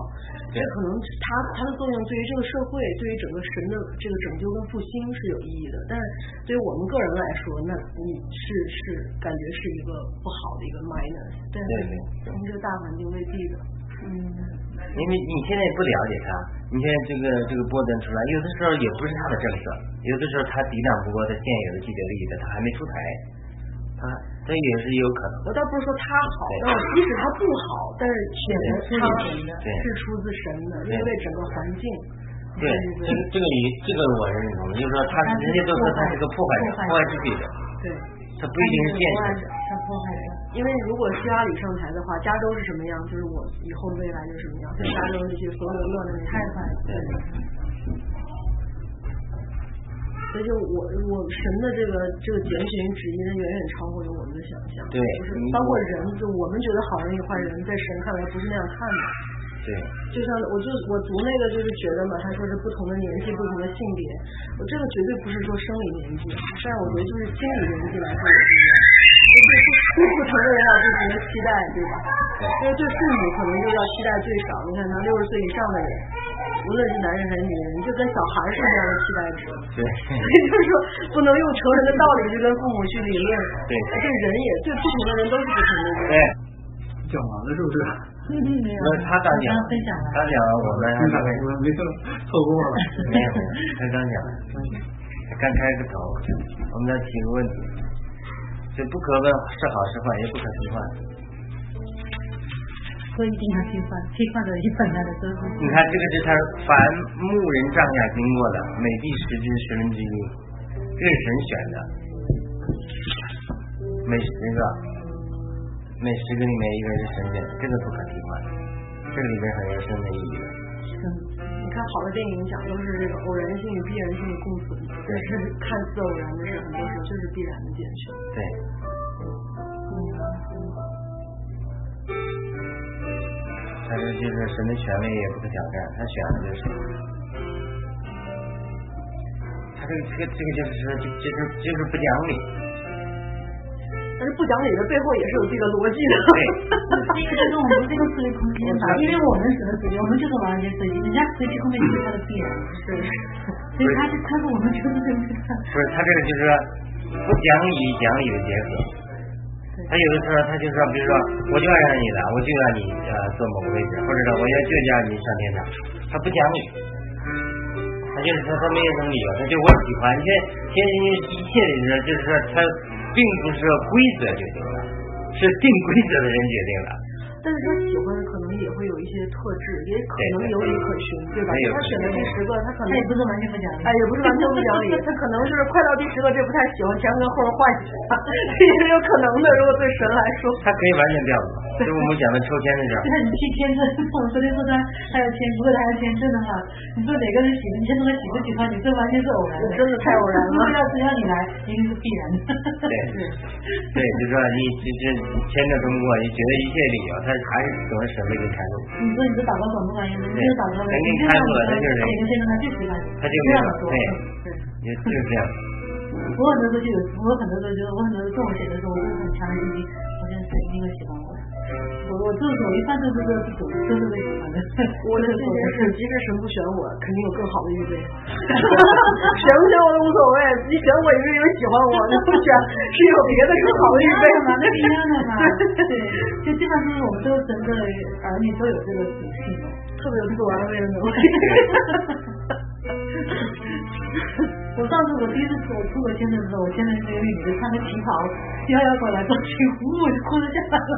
这可能他他的作用对于这个社会，对于整个神的这个拯救跟复兴是有意义的。但是对于我们个人来说，那你是是感觉是一个不好的一个。minus，对对对，从这个大环境未必的，嗯，因为你现在不了解他，你现在这个这个波登出来，有的时候也不是他的政策，有的时候他抵挡不过他现有的既得利益的，他还没出台，他这也是有可能。我倒不是说他好，但即使他不好，但是选择他是出自神的，因为整个环境。对，这个这个你这个我认同，就是说他人家都说他是个破坏者，破坏秩序的，对，他不一定是建设者，他破坏者。因为如果希拉里上台的话，加州是什么样，就是我以后的未来就是什么样。在加州那些所有的乱的那些，太坏了。对。所以就我我神的这个这个拣选旨意，它远远超过于我们的想象。对。就是包括人，就我们觉得好人与坏人，在神看来不是那样看的。对。就像我就我读那个就是觉得嘛，他说是不同的年纪、不同的性别，我这个绝对不是说生理年纪，但是我觉得就是心理年纪来说也是一样。对不同的人要不同的期待，对吧？因为对父母可能就要期待最少。你看，他六十岁以上的人，无论是男人还是女人，就跟小孩是一样的期待值。对。所 以就是说，不能用成人的道理去跟父母去理论。对。对人也，对不同的人都是不同的。对。讲完了是不是？没有。他刚讲。分享了。他讲了，我们我没错，错过了。没有，他刚讲。刚开始头，我们再提个问题。就不可问是好是坏，也不可替换。不一定要替换，替换的一本来的都是。你看这个是他凡牧人帐下经过的，每第十只十分之一，这是神选的，每十个，每十个里面一个是神选，这个不可替换，这个里边很有深的意义。是。看好的电影讲都是这个偶然性与必然性的共存，就是看似偶然的事，很多时候就是必然的结局。对。但是就是神的权威也不可挑战，他选的就是。他这个这个这个就是就是就是不讲理。但是不讲理的背后也是有自己的逻辑的。对，第一个就是我们这个思维空间吧，因为我们只能随机，我们就是完全随机，人家随机空间就是它的必然。是。所以他是他是我们就是对不是，他这个就是不讲理讲理的结合。他有的时候他就说，比如说，我就爱上你了，我就要你呃坐某个位置，或者说我要就要你上天堂，他不讲理。他就是说他没有什么理由，他就我喜欢。你看，现一切的人就是说他。并不是规则决定的，是定规则的人决定了。但是他喜欢的可能也会有一些特质，也可能有理可循，对吧？他选的第十个，他可能也不是完全不讲理，哎，也不是完全不讲理，他可能是快到第十个，这不太喜欢，前跟后换一下，这也是有可能的。如果对神来说，他可以完全调动。就我们讲的抽签的事儿。就像你去签证，我昨天说他他要签，如果他要签真的话，你说哪个人喜欢签证他喜不喜欢？你这完全是偶然的，真的太偶然了。要只要你来，一定是必然的。对对，就说你这这签证通过，你觉得一切理由，他还是总是省略给开路。你说你这祷告管不管用？你这祷告，人给开路了，他就是哪个签证他就喜欢，他就这样说，对，也就是这样。我很多时候就有，我很多时候就我很多中文写的时候，我就很强烈信心，我觉得谁一定会喜欢我。我我这种一般都是这种都是会喜欢的。我的信心是，即使神不选我，肯定有更好的预备。选不选我都无所谓，你选我一定有喜欢我，你不选是有别的更好的预备吗？那一样的嘛。对，就基本上我们都整个儿女都有这个属性，特别有自我安慰的能力。我上次我第一次我出国签证的时候，我签的那个女的穿个旗袍，幺幺过来过去，呜，我就哭着下来了。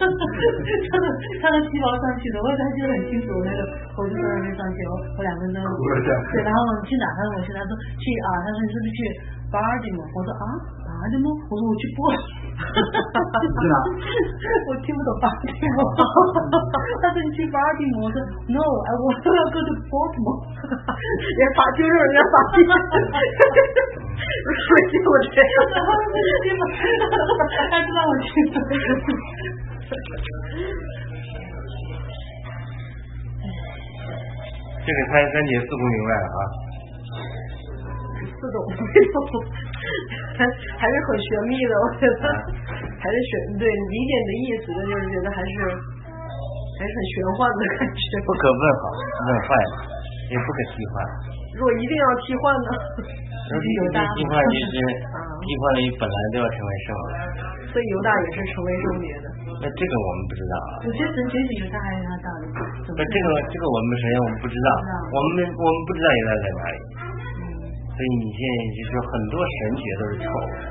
穿 着穿着旗袍上去的，我还记得很清楚，我那个我就在那边上去，我我两个人都对，然后我们去哪？他说我去，他说去啊，他说你是不是去巴尔的摩？我说啊，巴尔的摩？我说我去波。是啊。我听不懂巴尔的摩。他说你去巴蒂摩，我说 No，I want to go to Baltimore。也发就是人家发地，说起我这，他知道我去哪。这个三三姐似乎明白了啊。似懂非懂，还 还是很玄秘的，我觉得还是玄对理解你的意思的，就是觉得还是还是很玄幻的感觉。不可问好，问坏了，也不可替换。如果一定要替换呢？如果一定替换，就是替换了，本来都要成为圣人。所以犹大也是成为圣别的。那这个我们不知道啊。我觉得神觉醒犹大还是他道理。那这个这个我们首先我们不知道，我们我们不知道犹大在哪里。所以你现在就是很多神学都是错误的。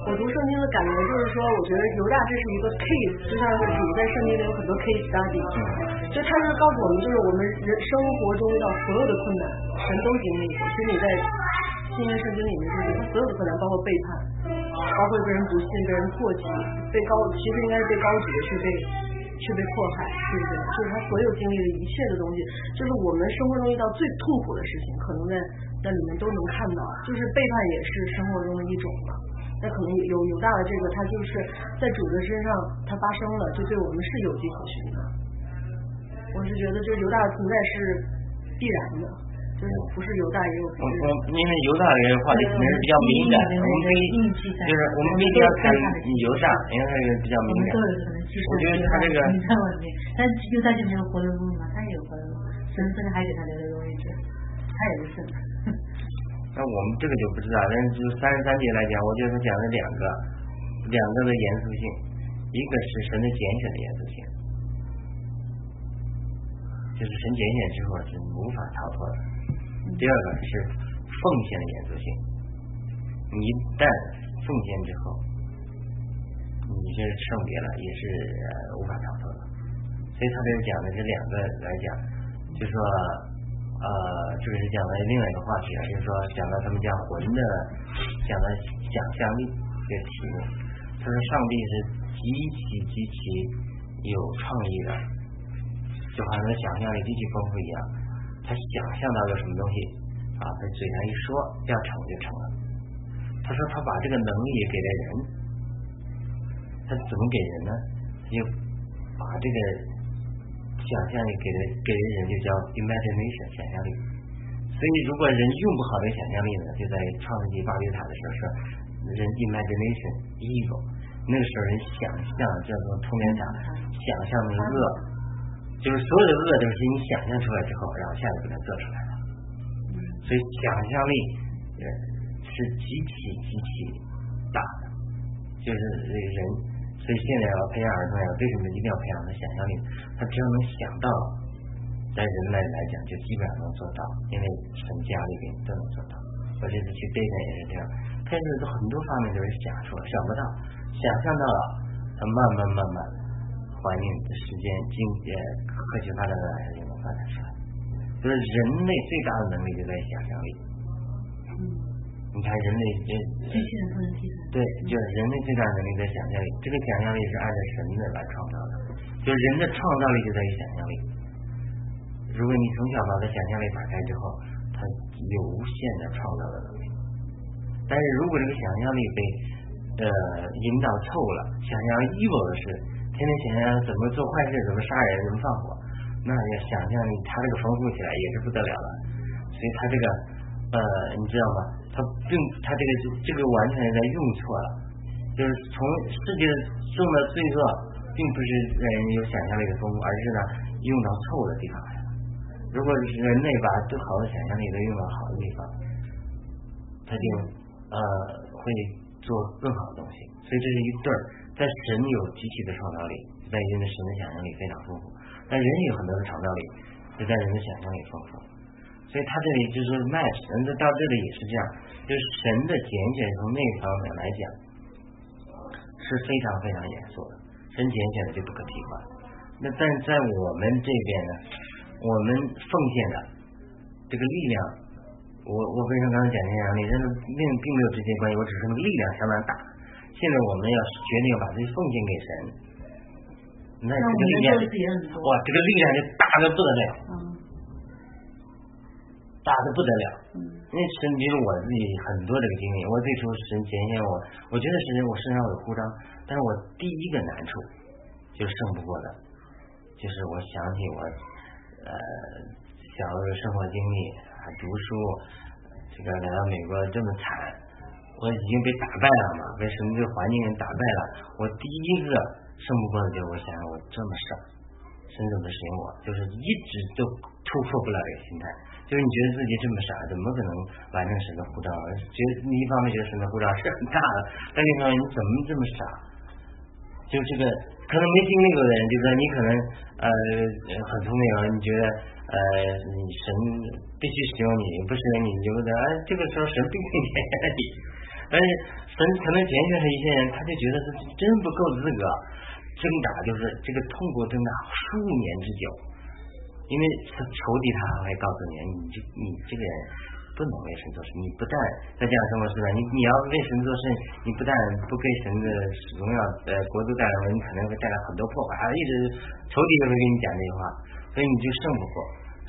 我读圣经的感觉就是说，我觉得犹大这是一个 case，就像是主在圣经里有很多 case study，就他是告诉我们，就是我们人生活中遇到所有的困难，神都经历过。其实你在新约圣经里面就是所有的困难，包括背叛，包括被人不信、被人唾弃、被高，其实应该是被高举的去被去被迫害，对不对？就是他所有经历的一切的东西，就是我们生活中遇到最痛苦的事情，可能在那里面都能看到，就是背叛也是生活中的一种嘛。那可能有犹大的这个，他就是在主的身上他发生了，就对我们是有迹可循的。我是觉得，就是犹大的存在是必然的，就是不是犹大也有。我我因为犹大这个话题可能是比较敏感，我们可以就是我们必须要谈犹大，因为它个比较敏感。我觉得他这个。但犹大就没有活的路吗？他也有活的路，神真的还给他留了个位置，他也是圣。那我们这个就不知道，但是就三十三节来讲，我觉得他讲了两个，两个的严肃性，一个是神的拣选的严肃性，就是神拣选之后是无法逃脱的；第二个是奉献的严肃性，你一旦奉献之后，你就是圣别了，也是无法逃脱的。所以他这讲的这两个来讲，就说。呃，这个是讲的另外一个话题啊，就是说讲到他们讲魂的，讲的想象力这个题目。他说上帝是极其极其有创意的，就好像他想象力极其丰富一样。他想象到了什么东西啊，他嘴上一说要成就成了。他说他把这个能力给了人，他怎么给人呢？他就把这个。想象力给的给的人就叫 imagination 想象力，所以如果人用不好的想象力呢，就在创世纪巴别塔的时候说人 imagination evil，那个时候人想象叫做通天塔，想象的恶，就是所有的恶都是你想象出来之后，然后下来给它做出来的，所以想象力是极其极其大的，就是人。所以现在要培养儿童呀，为什么一定要培养他想象力？他只要能想到，在人类来讲就基本上能做到，因为神加力给你都能做到。我这次去对面也是这样，开始很多方面都是想说想不到，想象到了，他慢慢慢慢，环境的时间、经济、科学发展的来就能发展出来。就是人类最大的能力就在想象力。你看人类，机器人不能替代。对，就是人类最大能力在想象力，这个想象力是按照神的来创造的，就是人的创造力就在于想象力。如果你从小把他想象力打开之后，他有无限的创造的能力。但是如果这个想象力被呃引导错误了，想象 evil 的事，天天想象怎么做坏事，怎么杀人，怎么放火，那要想象力他这个丰富起来也是不得了了。所以他这个呃，你知道吗？他并他这个这个完全在用错了，就是从世界中的罪恶，并不是让人有想象力的丰富，而是呢用到错误的地方来了。如果人类把最好的想象力都用到好的地方，他就呃会做更好的东西。所以这是一对儿，在神有极其的创造力，在人的神的想象力非常丰富，但人有很多的创造力，就在人的想象力丰富。所以他这里就是 match，人到这里也是这样，就是神的拣选从那方面来讲是非常非常严肃的，神拣选的就不可替换。那但在我们这边呢，我们奉献的这个力量，我我为什么刚才讲这样力，但是并并没有直接关系，我只是那个力量相当大。现在我们要决定要把这奉献给神，那这个力量，哇，这个力量就大的不得了，大的不得了。因为神比如我自己很多这个经历，我最初神拣选我，我觉得神我身上有呼召，但是我第一个难处就胜不过的，就是我想起我呃小时候生活经历，读书，这个来到美国这么惨，我已经被打败了嘛，被什么这个环境打败了，我第一个胜不过的就是我想我这么傻。神怎么使用我？就是一直都突破不了这个心态，就是你觉得自己这么傻，怎么可能完成神的护照？觉得你一方面觉得神的护照是很大的，但另一方面你怎么这么傻？就这个可能没经历过的人，就是说你可能呃很聪明，你觉得呃你神必须使用你，不使用你，你就觉得哎这个时候神必须拣选你，但是神可能拣选了一些人，他就觉得自己真不够资格。挣扎就是这个痛苦挣扎数年之久，因为仇敌他还会告诉你，你这你这个人不能为神做事，你不但在这样生活时代，你你要为神做事，你不但不给神的荣耀呃国度带来，你可能会带来很多破坏，还一直仇敌就会跟你讲这句话，所以你就胜不过。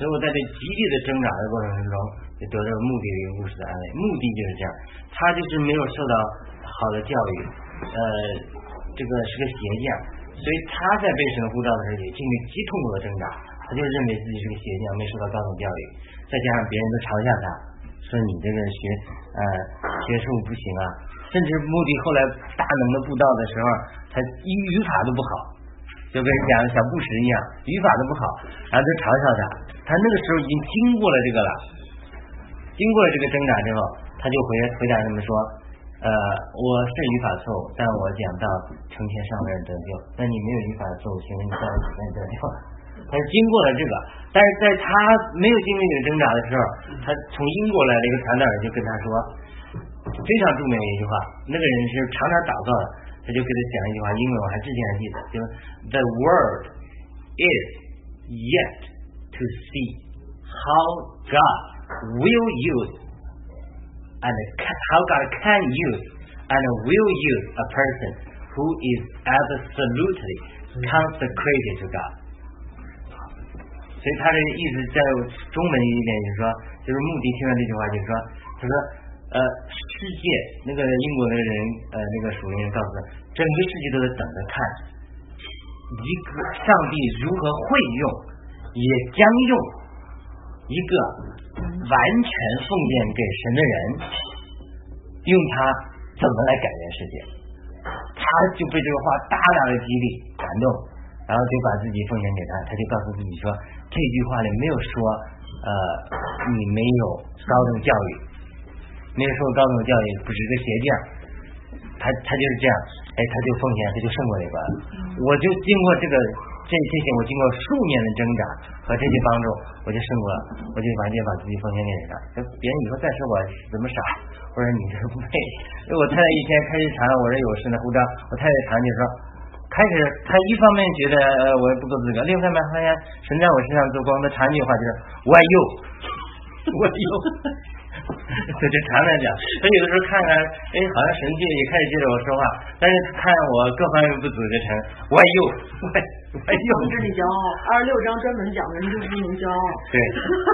所以我在这极力的挣扎的过程之中，就得到目的的一个故事的安慰。目的就是这样，他就是没有受到好的教育，呃，这个是个邪教。所以他在被神呼召的时候也经历极痛苦的挣扎，他就认为自己是个邪教，没受到高等教育，再加上别人都嘲笑他，说你这个学呃学术不行啊，甚至目的后来大能的布道的时候，他语语法都不好，就跟讲小布什一样，语法都不好，然后就嘲笑他。他那个时候已经经过了这个了，经过了这个挣扎之后，他就回回答他们说。呃，我是语法错误，但我讲到成千上万人得救。那你没有语法错误，请问你到底几个人得救？他是经过了这个，但是在他没有经历这个挣扎的时候，他从英国来的一个传道人就跟他说非常著名的一句话，那个人是常常祷告，他就给他讲一句话，英文我还之前还记得，就是 The world is yet to see how God will use and how God can use and will use a person who is absolutely consecrated to God。所以他的意思在中文一点就是说，就是目的听到这句话就是说，他说呃世界那个英国那个人呃那个属灵告诉他，整个世界都在等着看一个上帝如何会用，也将用一个。完全奉献给神的人，用他怎么来改变世界？他就被这个话大大的激励感动，然后就把自己奉献给他。他就告诉自己说，这句话里没有说呃你没有高等教育，没有受高等教育，不是个鞋匠。他他就是这样，哎，他就奉献，他就胜过那个。我就经过这个。这这些我经过数年的挣扎和这些帮助，我就胜过了，我就完全把自己奉献给人了。就别人以后再说我怎么傻，或者你这不配。我太太一天开始查我这有事呢护照，我太太缠就说，开始她一方面觉得我不够资格，另一方面发现神在我身上做光，她缠一句话就是 Why you？我有。这就常常讲，他有的时候看看，哎，好像神界也开始接着我说话，但是看我各方面不足就成，我有，我有。这里骄傲，二十六章专门讲的你就不能骄傲。对，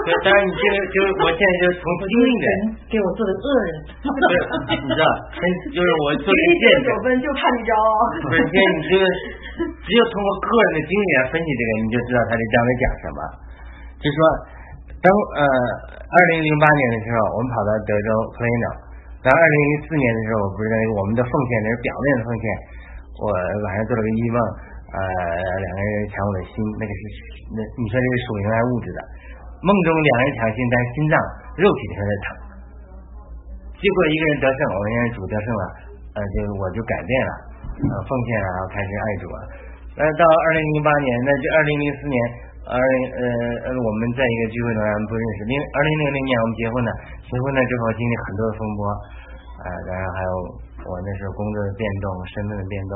对，当然你这个就是我现在就从经历的给我做的恶人，你知道，就是我做的见证。九分就怕你骄傲。不是，现在你这个只有通过个人的经历来分析这个，你就知道他这章在讲什么，就是说。当呃，二零零八年的时候，我们跑到德州普林岛。当二零零四年的时候，我不是我们的奉献，那是表面的奉献。我晚上做了个异梦，呃，两个人抢我的心，那个是那你说这是属灵还是物质的？梦中两人抢心，但是心脏肉体上在疼。结果一个人得胜，我们人主得胜了，呃，就我就改变了，呃，奉献了，然后开始爱主了。呃，到二零零八年，那就二零零四年。二呃呃，我们在一个聚会中不认识。零二零零零年我们结婚了，结婚了之后经历很多的风波，呃，然后还有我那时候工作的变动、身份的变动，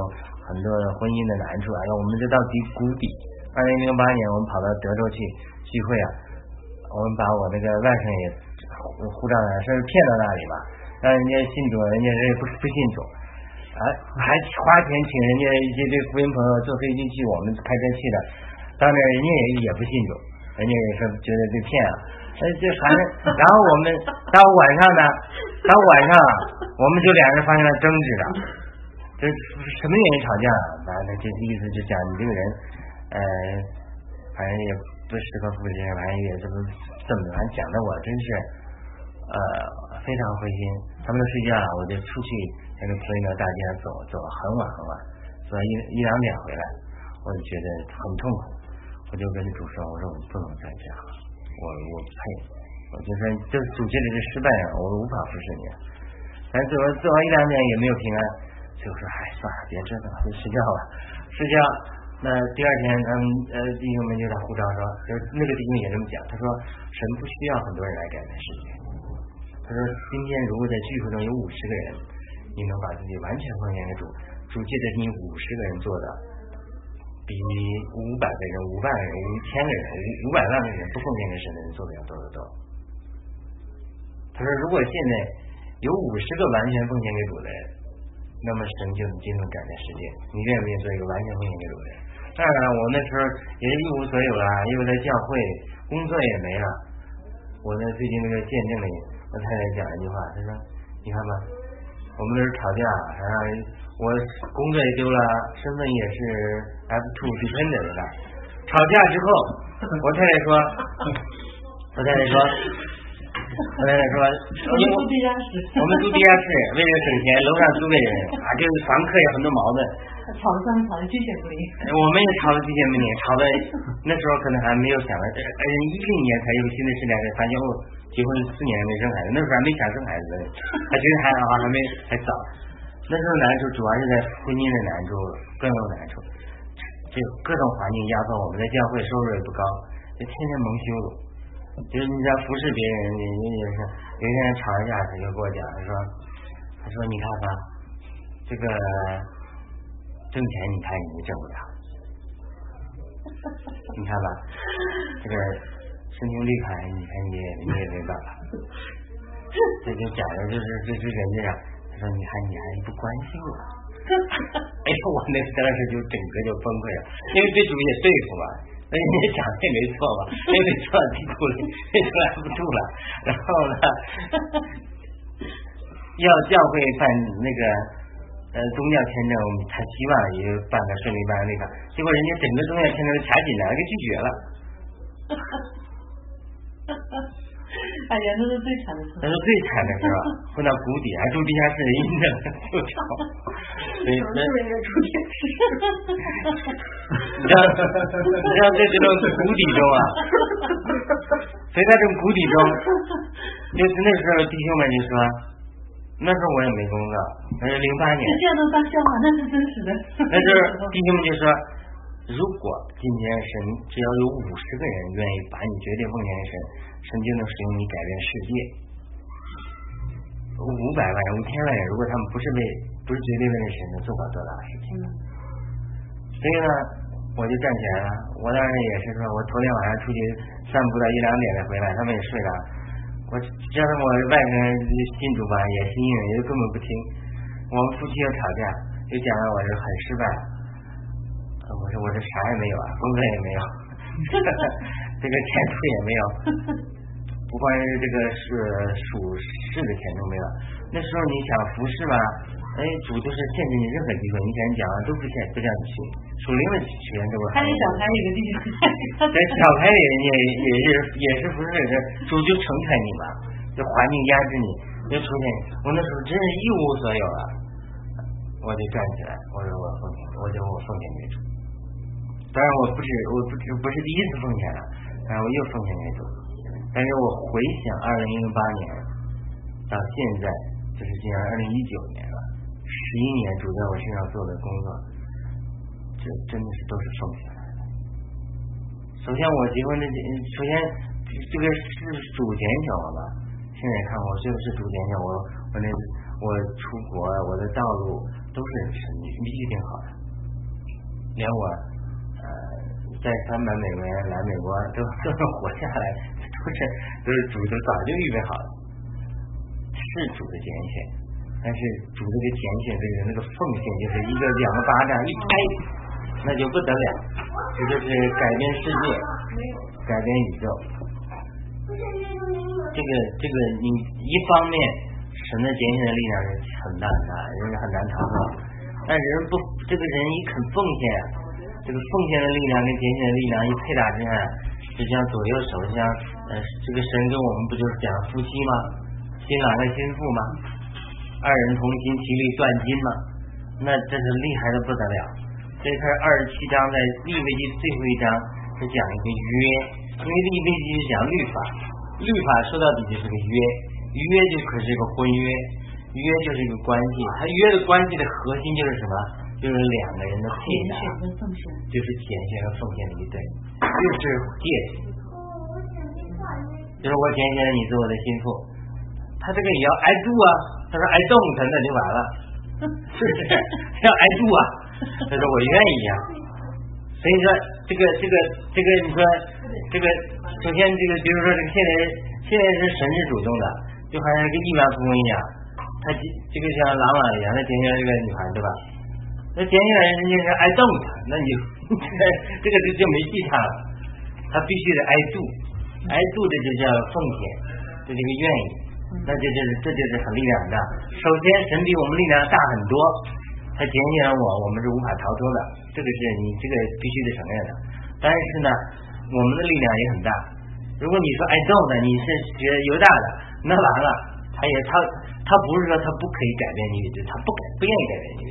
很多的婚姻的难处，然后我们就到底谷底。二零零八年我们跑到德州去聚会啊，我们把我那个外甥也护照呢，说是骗到那里吧，让人家信主，人家是不不信主。啊，还花钱请人家一些这福音朋友坐飞机去，我们开车去的，到那人家也也不信主，人家也是觉得被骗啊。哎，这反正，然后我们 到晚上呢，到晚上我们就两人发生了争执了，这什么原因吵架？完了这意思就讲你这个人，呃，反正也不适合父亲，反正也这不怎么，反正讲的我真是呃非常灰心。他们都睡觉了，我就出去。那个朋友大街上走，走了很晚很晚，走到一一两点回来，我就觉得很痛苦，我就跟主说，我说我不能再这样了，我我不配，我就说这主接的是失败啊，我无法服侍你。反正走了走完一两点也没有平安，最后说，哎，算了，别折腾了，就睡觉吧，睡觉。那第二天，嗯呃弟兄们就在呼召说，就那个弟兄也这么讲，他说神不需要很多人来改变世界，他说今天如果在聚会中有五十个人。你能把自己完全奉献给主，主记得你五十个人做的，比五百个人、五万个人、一千个人、五百万个人不奉献给神的人做的要多得多。他说，如果现在有五十个完全奉献给主的人，那么神就能真正改变世界。你愿不愿意做一个完全奉献给主的人？当然，我那时候也一无所有了，又在教会，工作也没了。我在最近那个见证里，我太太讲一句话，她说：“你看吧。”我们那是吵架，然后我工作也丢了，身份也是 F two dependent 的。吵架之后，我太太说，我太太说，我太太说，我们住地下室，我们住地下室，为了省钱，楼上租给人，啊，这个房客有很多矛盾。吵的吵的鸡血不宁。我们也吵的鸡血不宁，吵的那时候可能还没有想到，哎，一零年才有新的时代，发现哦。结婚四年没生孩子，那时候还没想生孩子，还觉得还好，还没还早。那时候难处主要是在婚姻的难处，更有难处。这各种环境压迫我们，在教会收入也不高，就天天蒙羞辱。就是你在服侍别人，你你也是。有一天吵一架，他就跟我讲，他说：“他说你看吧，这个挣钱你看你挣不了，你看吧，这个。”身兄弟开，你看你你也没办法，这就讲的就是这是人家，他说你还你还不关心我，哎呦我那当时就整个就崩溃了，因为这主也对付嘛，那人家讲的也没错嘛，也没错，气哭了，也拦不住了，然后呢，要教会办那个呃宗教签证，他希望也办个顺利办那个，结果人家整个宗教签证都卡紧了，给拒绝了。哎呀，那是最惨的时候。那是最惨的时候，混到谷底，还住地下室，阴的就吵。所以那住地下室。你像，你像在这种谷底中啊，所以在这种谷底中，就是那时候弟兄们就说，那时候我也没工作，那是零八年。这样都当笑话，那是真实的。那就是弟兄们就说。如果今天神只要有五十个人愿意把你绝对奉献给神，神就能使用你改变世界。五百万人、五千万人，如果他们不是为不是绝对为了神，能做不了多大的事情。所以呢，我就站起来了。我当时也是说，我头天晚上出去散步到一两点才回来，他们也睡了。我叫他们我外甥信主吧，也信也就根本不听。我们夫妻又吵架，就讲了我是很失败。我说我这啥也没有啊，工作也没有，这个前途也没有，不光是这个是属世的前途没有。那时候你想服侍吧，哎，主就是限制你任何机会，你想讲都不限不叫你去，属灵的学员都是。还有小孩一个弟兄，在小孩里也也是也是不是这主就成全你嘛，就环境压制你，就出现我那时候真是一无所有啊，我就站起来，我说我奉献，我就我奉献给主。当然我不是我不是不是第一次奉献了，然后我又奉献给主。但是我回想二零零八年到现在，就是今年二零一九年了，十一年主在我身上做的工作，这真的是都是奉献来的。首先我结婚的，首先这个是主拣选我吧。现在看我这个是主拣选我，我那我出国我的道路都是神预定好的，连我。在三百美元来美国都都能活下来，都是都是主都早就预备好了，是主的拣选。但是主这个拣选这个那个奉献，就是一个两个巴掌一拍，那就不得了，这就是改变世界，改变宇宙。这个这个你一方面神的拣选的力量是很大很大，人是很难逃脱。但人不这个人一肯奉献，这个奉献的力量跟拣选的力量一配搭之下，就像左右手，像呃这个神跟我们不就是讲夫妻吗？新郎和新妇吗？二人同心，其利断金吗？那这是厉害的不得了。这是二十七章在利未记最后一章是讲一个约，因为利未记是讲律法，律法说到底就是个约，约就可是一个婚约，约就是一个关系，它约的关系的核心就是什么？就是两个人的配搭，就是拣选和奉献的一对，就是戒指，就是我拣选了你做我的心腹，他这个也要挨住啊。他说挨动他那就完了，是不是 要挨住啊？他说我愿意啊。所以说这个这个这个你说这个首先这个比如说这个现在现在是神是主动的，就好像一个亿万富翁一样，他这个像朗朗一样，他捡起来这个女孩对吧？那捡起来人家是挨动他，那你 这个就就没戏唱了。他必须得挨住，挨住的就叫奉献，就这个愿意。那这就是这就是很力量大。首先，神比我们力量大很多，他拣选了我，我们是无法逃脱的。这个是你这个必须得承认的。但是呢，我们的力量也很大。如果你说挨动的，你是学犹大的，那完了，他也他他不是说他不可以改变你的，他不改不愿意改变你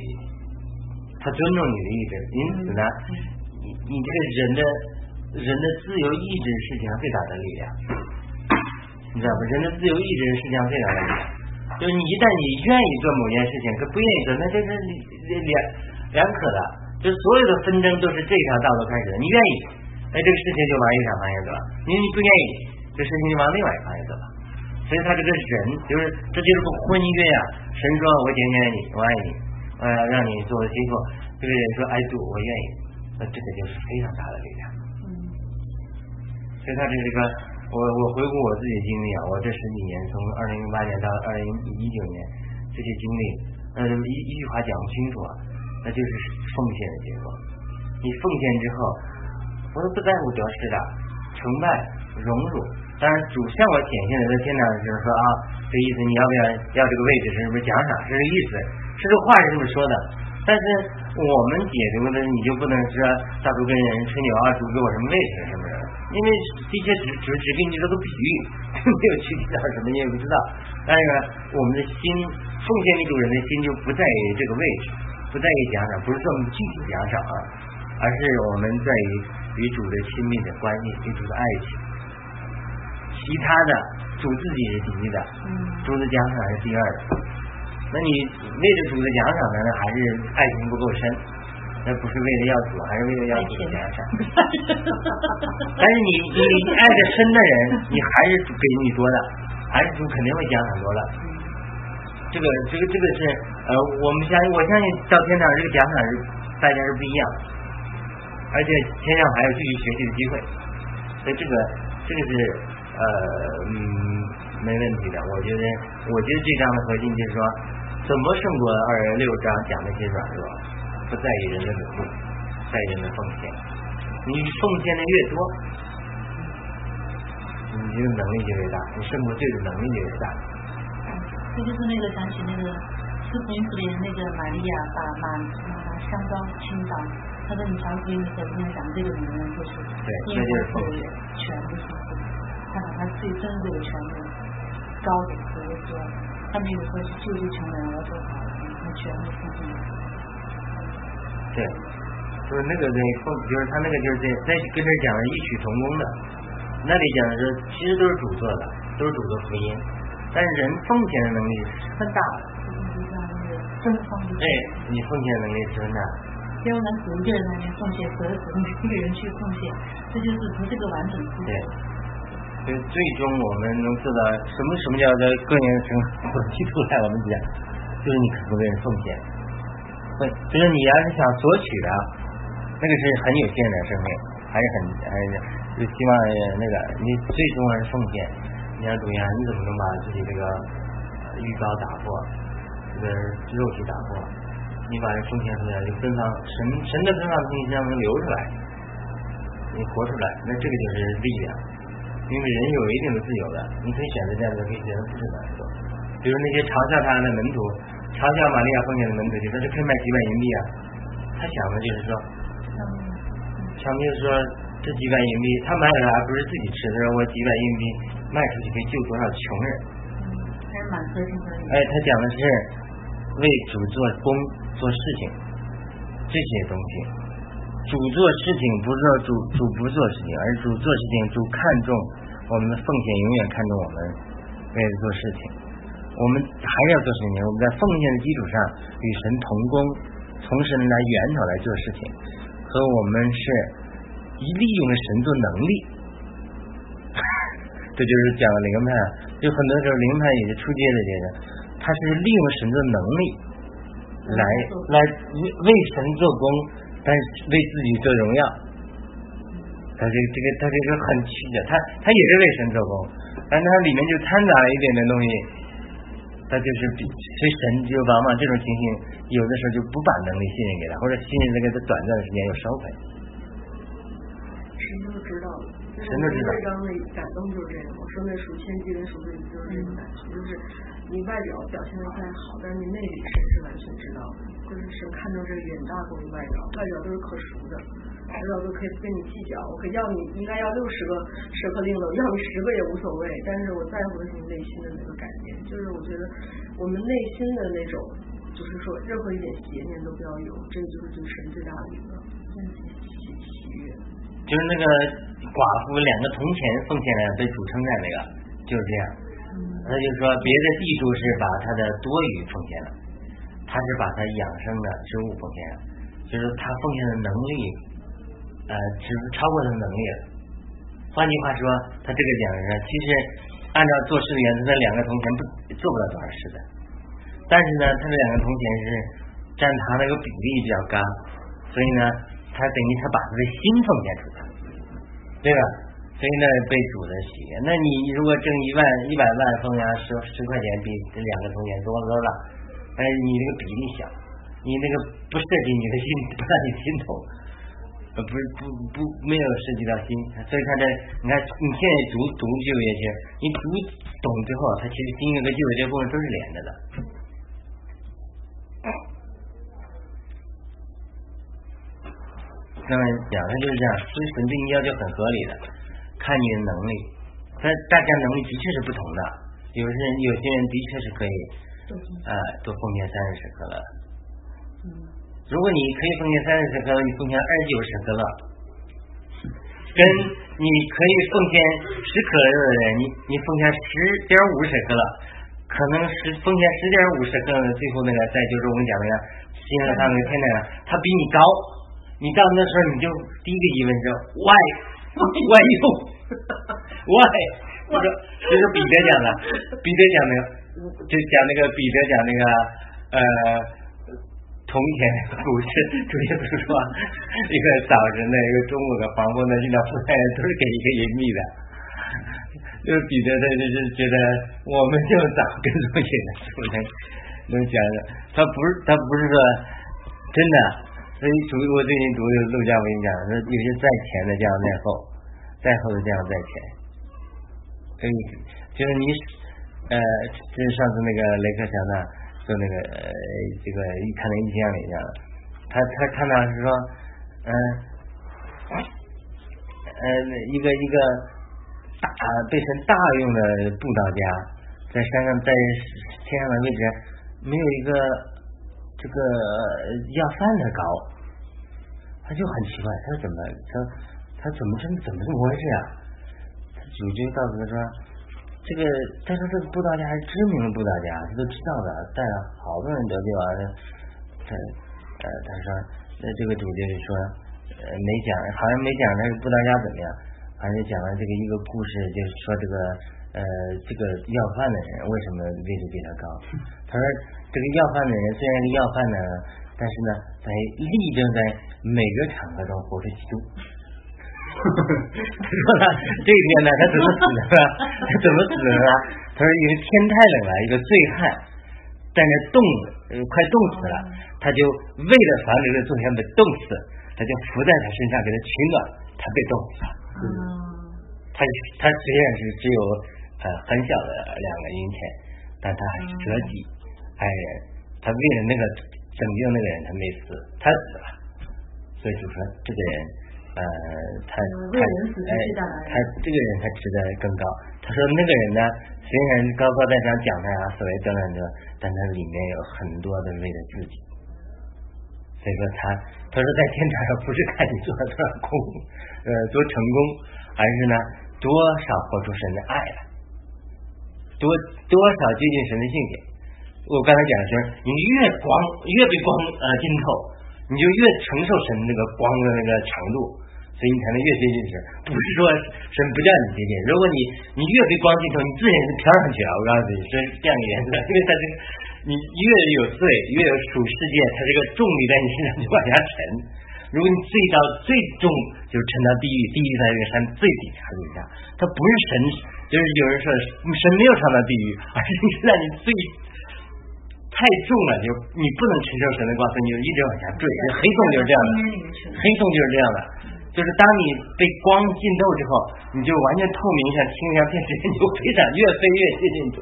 他尊重你的意志。因此呢，你你这个人的人的自由意志是世界上最大的力量。你知道不？人的自由意志是世界上最大的力量。就是你一旦你愿意做某件事情，可不愿意做，那这是两两可的。就是所有的纷争都是这条道路开始的。你愿意，哎，这个事情就往一条方向走了；你不愿意，这事情就往另外一个方向走了。所以他这个人，就是这就是个婚约啊。神说我拣选你，我爱你，我要让你做我的媳妇。这个人说爱主，我愿意，那这个就是非常大的力量。嗯。所以他这是个。我我回顾我自己的经历啊，我这十几年，从二零零八年到二零一九年，这些经历，呃，一一句话讲不清楚啊，那就是奉献的结果。你奉献之后，我都不在乎得失的，成败荣辱。当然，主向我显现的在天堂的时候说啊，这意思你要不要要这个位置是不是奖赏？是这意思，是这话是这么说的。但是我们解读的你就不能说到处跟人吹牛啊，主给我什么位置什么的。因为这些只只只给你这个比喻，没有具体到什么你也不知道。但是我们的心奉献给主人的心就不在于这个位置，不在于奖赏，不是这么具体奖赏啊，而是我们在于与主的亲密的关系，与主的爱情。其他的主自己是第一的，主的奖赏是第二的。那你为了主的奖赏呢？那还是爱情不够深。那不是为了要主，还是为了要主的奖赏。但是你你爱的深的人，你还是给你多的，还是主肯定会奖赏多的。这个这个这个是呃，我们相信我相信到天堂这个奖赏是大家是不一样，而且天上还有继续学习的机会。所以这个这个是呃嗯没问题的。我觉得我觉得这章的核心就是说，怎么胜过二十六章讲那些软弱。不在于人的努力，在于人的奉献。你奉献的越多，你的能力就越大，你胜过罪的能力就越大。这就是那个想起那个四福音里的那个玛利亚把把把香膏倾倒，他说你传福音的时候不能讲这个女人就是对，那就是奉献，全部是他把他最珍贵的全部高给耶稣，他没有说是救济穷人，我说好，他全部奉献。对，就是那个那奉，就是他那个就是在在跟这讲的异曲同工的，那里讲的是其实都是主做的，都是主的福音，但是人奉献的能力是很大的。对，你奉献能力是很大。要不然主一个人来奉献，和主一个人去奉献，这就是不是个完整。对，所以最终我们能做到什么？什么叫做个人成基督来？我们讲，就是你可不为人奉献。就是你要是想索取的，那个是很有限的生命，还是很还是就希望那个你最终还是奉献。你要主呀，你怎么能把自己这个玉膏打破？这个肉体打破，你把这奉献出来，就芬芳神神的芬芳从你身上能流出来，你活出来，那这个就是力量。因为人有一定的自由的，你可以选择这样做，可以选择不这样做。比如那些嘲笑他的门徒，嘲笑玛利亚奉献的门徒，就说是可以卖几百银币啊。他想的就是说，想的就是说这几百银币他买来不是自己吃的，我几百银币卖出去可以救多少穷人。哎，他讲的是为主做工做事情这些东西，主做事情不是说主主不做事情，而主做事情主看重我们的奉献，永远看重我们为了做事情。我们还要做事情，我们在奉献的基础上与神同工，从神来源头来做事情，和我们是一利用神做能力。这就是讲灵派，就很多时候灵派也是出街的这个，他是利用神的能力来来为神做工，但是为自己做荣耀。他这这个他这个很曲折，他他也是为神做工，但他里面就掺杂了一点点东西，他就是比所以神就往往这种情形，有的时候就不把能力信任给他，或者信任这个短暂的时间又收回。神都知道了。神都知道。这章的感动就是这个，我说那属千机跟属对就是这个感觉，就是你外表表现的再好，但是你内里神是完全知道。的，就是神看重这个远大过于外表，外表都是可熟的，外表都可以跟你计较，我可以要你应该要六十个舍克令了，我要你十个也无所谓，但是我在乎的是你内心的那个改变，就是我觉得我们内心的那种，就是说任何一点邪念都不要有，这个就是对神最大的一个喜喜悦。就是那个寡妇两个铜钱奉献了被主称赞那个，就是这样。他就说别的地主是把他的多余奉献了，他是把他养生的植物奉献了，就是他奉献的能力，呃，只是超过他的能力了。换句话说，他这个讲是，其实按照做事的原则，那两个铜钱不做不了多少事的，但是呢，他这两个铜钱是占他那个比例比较高，所以呢，他等于他把他的心奉献出去，对吧？所以呢，被主的喜悦。那你如果挣一万一百万奉献十十块钱，比这两个铜钱多多了，但是你这个比例小，你那个不涉及你的心，不让你心头，呃，不是不不没有涉及到心，所以他这你看你现在读读旧约去，你读懂之后，他其实新约跟旧约这部分都是连着的。那么讲的就是这样，所以神对你要求很合理的，看你的能力，但大家能力的确是不同的，有些人有些人的确是可以，呃，多奉献三十十克勒。如果你可以奉献三十十克勒，你奉献二十九十克了，跟你可以奉献十克勒的人，你你奉献十点五十克了，可能十奉献十点五十克的，最后那个再就是我们讲那个新的上那个天那个，他比你高。你到那时候你就第一个疑问是 why why you why 我说这是彼得讲的，彼得讲那个就讲那个彼得讲那个呃从前古时主耶稣说一个早晨的一个中午的黄昏的遇到富太人都是给一个银币的，就是彼得他就是觉得我们就早跟从前的是不是能讲的？他不是他不是说真的。所以，属于我最近读的陆家文讲，说有些在前的这样在后，在后的这样在前。所以，就是你，呃，就是上次那个雷克强呢，就那个呃，这个一看那一千里这样，他他看到是说，嗯，呃，一个一个大被神大用的布道家，在山上在天上的位置，没有一个这个要饭的高。他就很奇怪，他说怎么他他怎么这么怎么这么回事啊？主就告诉他说，这个他说这个布道家还是知名的布道家，他都知道的，带了好多人得罪完了。他呃他说那这个主就是说呃没讲，好像没讲那个布道家怎么样，好像讲了这个一个故事，就是说这个呃这个要饭的人为什么位置比他高？他说这个要饭的人虽然是要饭呢。但是呢，在力争在每个场合中活出基督。他说呢，这一天呢，他怎么死的？他怎么死的？他说因为天太冷了，一个醉汉，在那冻，快冻死了，他就为了防止这个祖先被冻死，他就伏在他身上给他取暖，他被冻死了。嗯，他他虽然是只有呃很小的两个阴天，但他还是舍己爱人，他为了那个拯救那个人，他没死，他死了，所以就说这个人。呃，他他哎，他这个人他值得更高。他说那个人呢，虽然高高在上讲他啊，所谓等等的，但他里面有很多的为了自己。所以说他他说在天堂上不是看你做了多少功，呃，多成功，而是呢多少活出神的爱来，多多少接近神的性情。我刚才讲的是，你越光越被光呃浸透，你就越承受神那个光的那个强度。所以你才能越接近神，不是说神不叫你接近。如果你你越被光浸透，你自然就飘上去了。我告诉你，是这样一个原则，因为它这个你越有罪，越有属世界，它这个重力在你身上就往下沉。如果你罪到最重，就是沉到地狱，地狱在这个山最底下底下，它不是神，就是有人说神没有上到地狱，而是让你最太重了，就你不能承受神的光，所以你就一直往下坠。黑洞就是这样的，黑洞就是这样的。就是当你被光浸透之后，你就完全透明，像清凉电视，你就非常，越飞越接近主。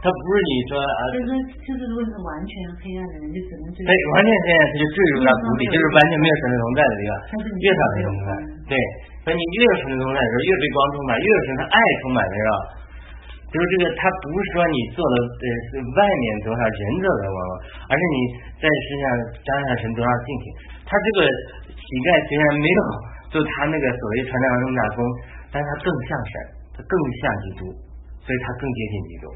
它不是你说啊。就是就是，如果是完全黑暗的人，就只能对完全黑暗，他就坠入到谷底，就是完全没有神的同在的地方，越少神同在。对，所以你越有神的同在的时候，越被光充满，越有神的爱充满的时候，就是这个，他不是说你做的呃外面多少人做的往往，而是你在身上彰显神多少性情，他这个。乞丐虽然没有就他那个所谓传道中大功，但他更像神，他更像基督，所以他更接近基督。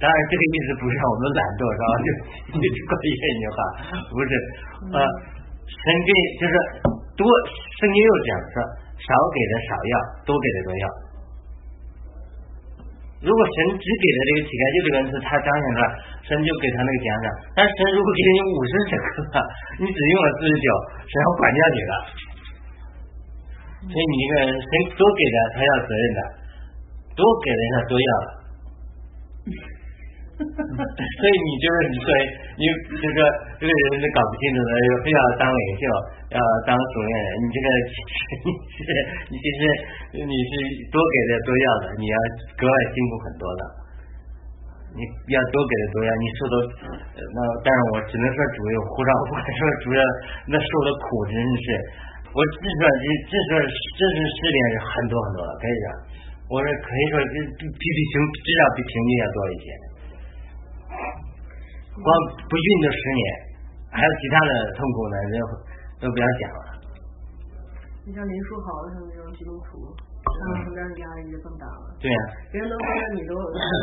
当然，这个意思不是让我们懒惰，是吧？就你只管一句话，不是。呃，神给就是多，圣经又讲说，少给的少要，多给的多要。如果神只给了这个乞丐就这个恩赐，他彰显了神就给他那个奖赏。但是神如果给你五十整个，你只用了四十九，神要管教你了。所以你这个人神多给的，他要责任的；多给的，他多要了。所以你就是你说你就说这个人是搞不清楚的，非要当领袖，要当主任，你这个其实你是你其实你是多给的多要的，你要格外辛苦很多的。你要多给的多要，你受的那但是我只能说主有护照，或者说主要那受的苦真是，我至少这这说这是试炼是很多很多的，可以讲，我说可以说比比比平至少比平均要多一些。光不孕就十年，还有其他的痛苦呢，就都不要讲了。你像林书豪他们这种基督徒，他们压力就更大了。对呀。别人都觉得你都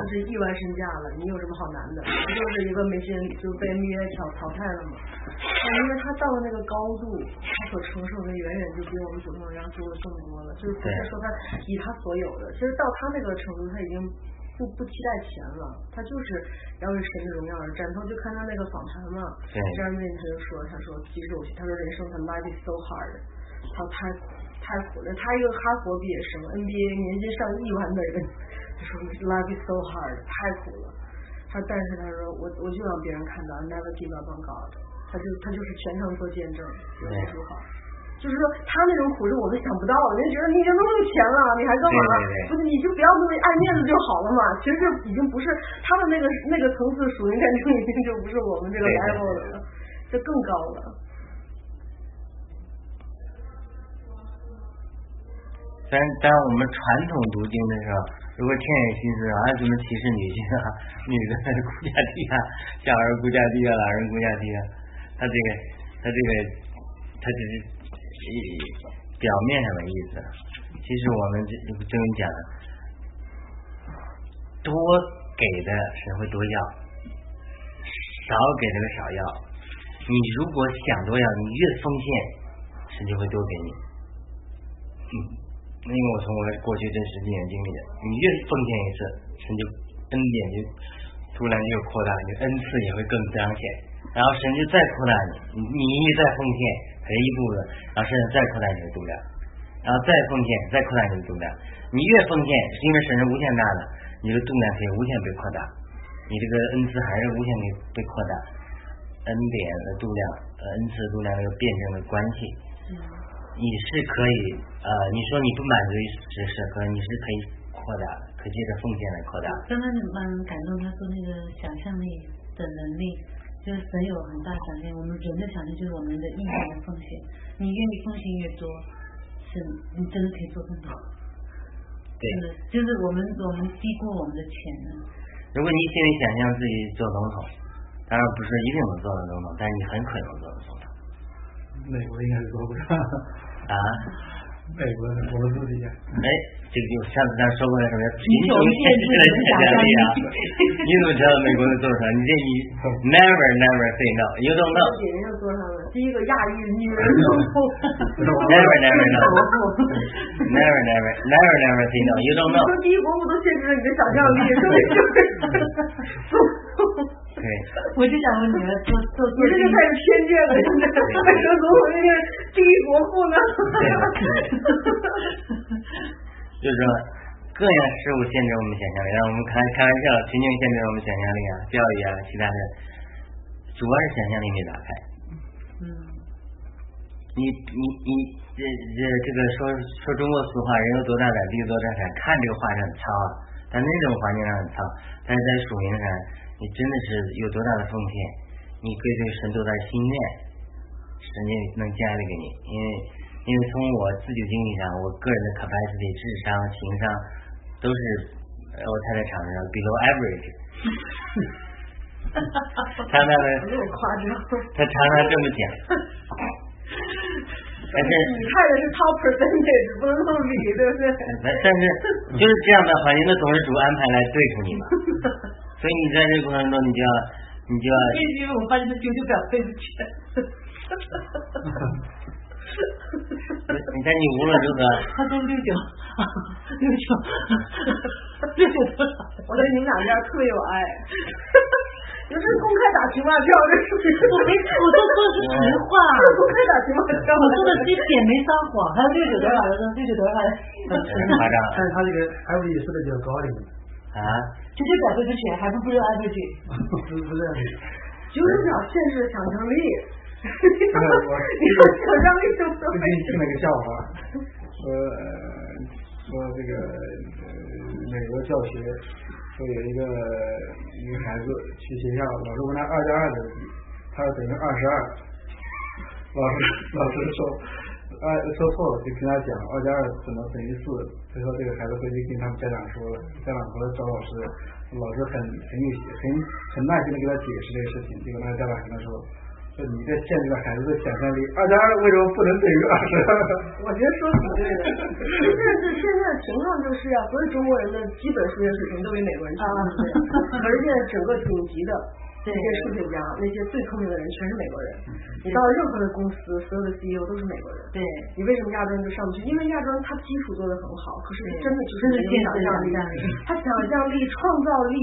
是亿万身价了，你有什么好难的？不就是一个没信就被 NBA 淘淘汰了吗？但因为他到了那个高度，他所承受的远远就比我们普通人要多的更多了。就是不是说他以他所有的，其实到他那个程度，他已经。不不期待钱了，他就是要为神的荣耀而战。然后就看他那个访谈嘛，张面他就说，他说其实我他说人生他 life is so hard，他太苦太苦了。他一个哈佛毕业生，NBA 年薪上亿万的人，他说 life is so hard，太苦了。他但是他说我我就让别人看到 never give up on God，他就他就是全程做见证，有多好。就是说，他那种苦是我们想不到的。人觉得你已经那么有钱了，你还干嘛？不是，你就不要那么爱面子就好了嘛。其实已经不是他们那个那个层次，属于感情已经就不是我们这个 level 了，就更高了。但但我们传统读经的时候，如果天眼心思啊，什么歧视女性啊？女的顾家低啊，小孩顾家低啊，老人顾家低啊？他这个，他这个，他只是。表面上的意思，其实我们这这跟你讲，多给的神会多要，少给的少要。你如果想多要，你越奉献，神就会多给你。嗯，因为我从我过去这十几年经历的，你越奉献一次，神就恩典就突然就扩大，你恩赐也会更彰显。然后神就再扩大你，你你再奉献。赔一部分，然后身上再扩大你的度量，然后再奉献，再扩大你的度量。你越奉献，是因为神是无限大的，你的度量可以无限被扩大。你这个恩赐还是无限的被扩大，恩典的度量，呃，恩赐的度量这个辩证的关系。你是可以，呃，你说你不满足于只是和你是可以扩大，可借着奉献来扩大。刚刚蛮感动，他说那个想象力的能力，就是神有很大想象，我们人的想象就是我们的意愿的奉献。你愿意奉献越多，是你真的可以做更多。对。就是我们我们低估我们的潜能。如果你心里想象自己做总统，当然不是一定能做到总统，但是你很可能做到总统。美国应该是做不到。啊？美国我们自己讲。哎，这个就上次咱说过的什么贫穷限制了想象力啊？你怎么知道美国能做成？你这你 never never say no，you don't know。别人做上了，第一个亚裔女人总统。Never never know，never never never never say no，you don't know。说第一国母都限制了你的想象力，说明就是。对，我就想问你们，做做做，你这就太有偏见了，现在为什么总统那个第一国父呢？就是说，各样事物限制我们想象力，让我们开开玩笑，群群限制我们想象力啊，教育啊，其他的，主要是想象力没打开。嗯。你你你这这这个说说中国俗话，人有多大胆，地有多大产，看这个画是很糙啊，但那种环境上很糙，但是在属灵上。你真的是有多大的奉献？你可以对神多大的心愿，神就能加力给你。因为因为从我自己经历上，我个人的 capacity、智商、情商都是我太太场上 below average。常常的，他常常 这么讲。但是你看的是 top percentage，不能这么比，对不对？但是就是这样的环境，那总是主安排来对付你嘛。所以你在这个过程中，你就要，你就要。因为我发现他丢丢表对不起。你看你无论如何。他说六九，六九，六九多少？我对你们两家特别有爱。你是公开打情骂俏，这是我没，我都说的是实话。公开打情骂俏，我说的一点没撒谎。还有六九多少的？六九多少？夸张。但是他这个 F 也说的比较高一点。啊。直接表这之钱还不不是安慰剂？不是不是，就是讲现实的想象力。你说 想象力就最近听了个笑话，说说这个美国教学，说有一个一个孩子去学校，老师问他二加二等于几，他说等于二十二，老师老师说。二说错了，就跟他讲二加二怎么等于四。他说这个孩子回去跟他们家长说了，家长回来找老师，老师很很有很很耐心的给他解释这个事情。结果那个家长跟他说，说你这限制了孩子的想象力，二加二为什么不能等于二十？我觉得说挺对的。现在是现在的情况就是啊，所有中国人的基本数学水平都比美国人强，而且整个顶级的。那些数学家，那些最聪明的人全是美国人。你到任何的公司，所有的 CEO 都是美国人。对。你为什么亚洲人就上不去？因为亚洲人他基础做的很好，可是真的就是没有想象力。他想象力、创造力，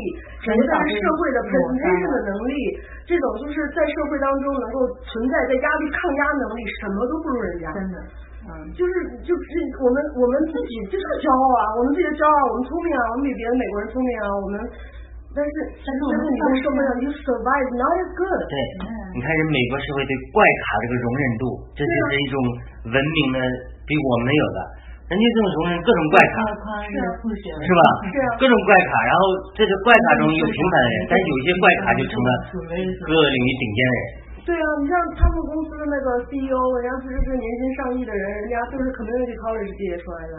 整个社会的 presentation 的能力，这种就是在社会当中能够存在，在压力抗压能力，什么都不如人家。真的。嗯。就是就是我们我们自己就是骄傲啊，我们自己的骄傲，我们聪明啊，我们比别的美国人聪明啊，我们。但是，但是你在社会上，you survive not as good。对，你看人美国社会对怪咖这个容忍度，这就是一种文明的比我们有的。人家这种容忍各种怪咖，是吧？是啊。各种怪咖，然后这个怪咖中有平凡的人，但有些怪咖就成了各个领域顶尖的人。对啊，你像他们公司的那个 CEO，人家不是个年薪上亿的人，人家就是 community college 毕业出来的。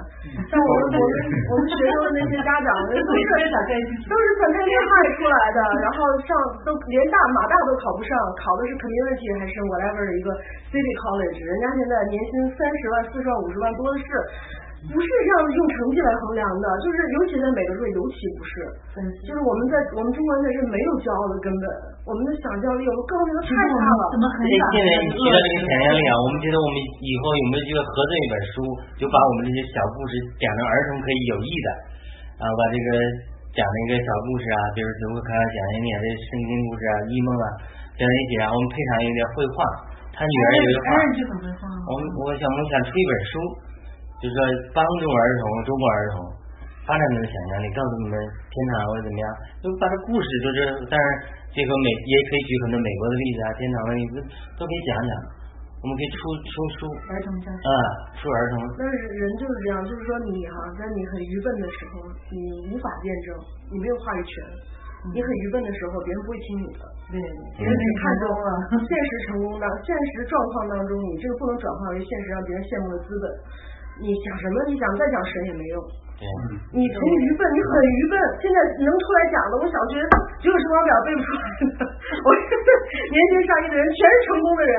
像我们我们我们学生的那些家长，都是 都是本科厉害出来的，然后上都连大马大都考不上，考的是 community 还是 whatever 的一个 city college，人家现在年薪三十万、四十万、五十万多的是。不是这样用成绩来衡量的，就是尤其在美国这尤其不是，就是我们在我们中国人是没有骄傲的根本，我们的想象力，我们各方面都太差了。怎么很现在你提到这个想象力啊，我们觉得我们以后有没有机会合作一本书，就把我们这些小故事讲成儿童可以有益的，啊，把这个讲的一个小故事啊，比如就会开始讲一点的圣经故事啊、异梦啊，讲一起，然后我们配上一点绘画，他女儿有一个画，我们我想我们想出一本书。就是说帮助儿童，中国儿童发展你们的想象力，告诉你们天堂或者怎么样，就把这故事就是，当然结合美也可以举很多美国的例子啊，天堂的例子都可以讲讲。我们可以出出书，儿童教啊，出儿童。但是人就是这样，就是说你哈，在你很愚笨的时候，你无法辩证，你没有话语权。你很愚笨的时候，别人不会听你的。对，别人看中了现实成功的现实状况当中，你这个不能转化为现实让别人羡慕的资本。你想什么？你想再讲神也没用。你从愚笨，你很愚笨。现在能出来讲的，我小学只有乘法表背不出来的。我 年轻上亿的人全是成功的人。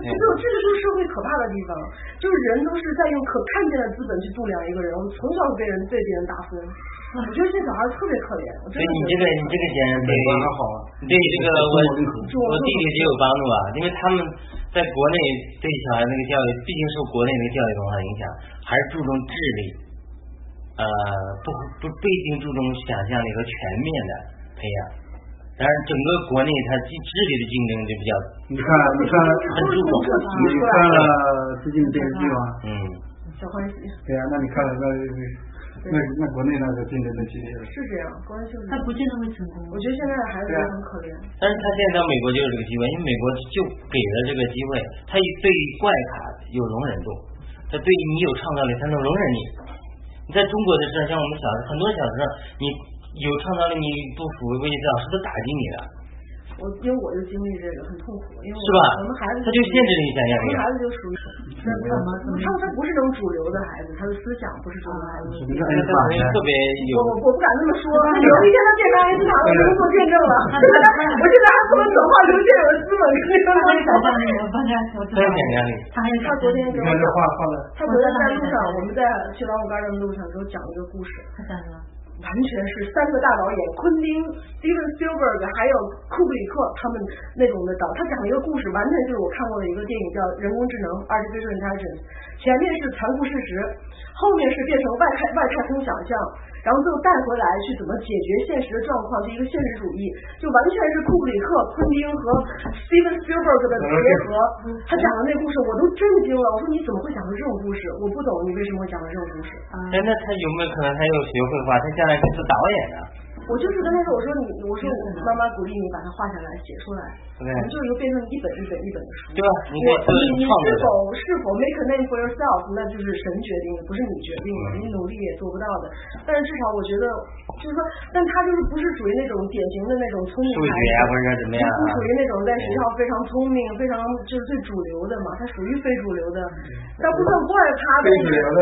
这就这个就是社会可怕的地方，就是人都是在用可看见的资本去度量一个人。我们从小被人对别人打分，我觉得这小孩特别可怜。所以你这个你这个点对对这个我我弟弟也有帮助啊，因为他们在国内对小孩那个教育，毕竟受国内那个教育文化影响，还是注重智力。呃，不不不一定注重想象力和全面的培养，但是整个国内它智力的竞争就比较，你看你看很注重，你看了最近的电视剧吗？嗯。小欢喜。对啊，那你看了那那那国内那个竞争的激烈。是这样，关系他不见得会成功。我觉得现在的孩子也很可怜。但是他现在到美国就有这个机会，因为美国就给了这个机会，他对怪咖有容忍度，他对你有创造力，他能容忍你。你在中国的时候，像我们小时候很多小时候，你有创造力，你不服，估计老师都打击你了。我因为我就经历这个很痛苦，因为是吧？我们孩子他就限制你想象力。我们孩子就属于什么？他他不是那种主流的孩子，他的思想不是主流孩子。特别有。我我不敢这么说，有一天他变成爱因斯坦了，我就做见证了。我现在还不能转化成现有的资本，可以他有想象力，我发现我知道。他还他昨天给我讲，他昨天在路上，我们在去老虎干的路上给我讲一个故事。他讲什么？完全是三个大导演，昆汀、Steven Spielberg 还有库布里克他们那种的导。他讲了一个故事，完全就是我看过的一个电影，叫《人工智能》（Artificial Intelligence）。前面是残酷事实，后面是变成外太外太空想象。然后最后带回来去怎么解决现实的状况，是一个现实主义，就完全是库布里克、昆汀和 Steven Spielberg 的结合。他讲的那故事我都震惊了，我说你怎么会讲出这种故事？我不懂你为什么会讲出这种故事。哎，那他有没有可能他又学绘画？他将来是导演呢？我就是跟他说，我说你，我说我妈妈鼓励你把它画下来写出来，我们就是变成一本一本一本的书。对吧？你你你是否是否 make a name for yourself，那就是神决定的，不是你决定的，你努力也做不到的。但是至少我觉得，就是说，但他就是不是属于那种典型的那种聪明孩子，或者怎么样，不属于那种在学校非常聪明、非常就是最主流的嘛，他属于非主流的，他不算怪他。非主流的。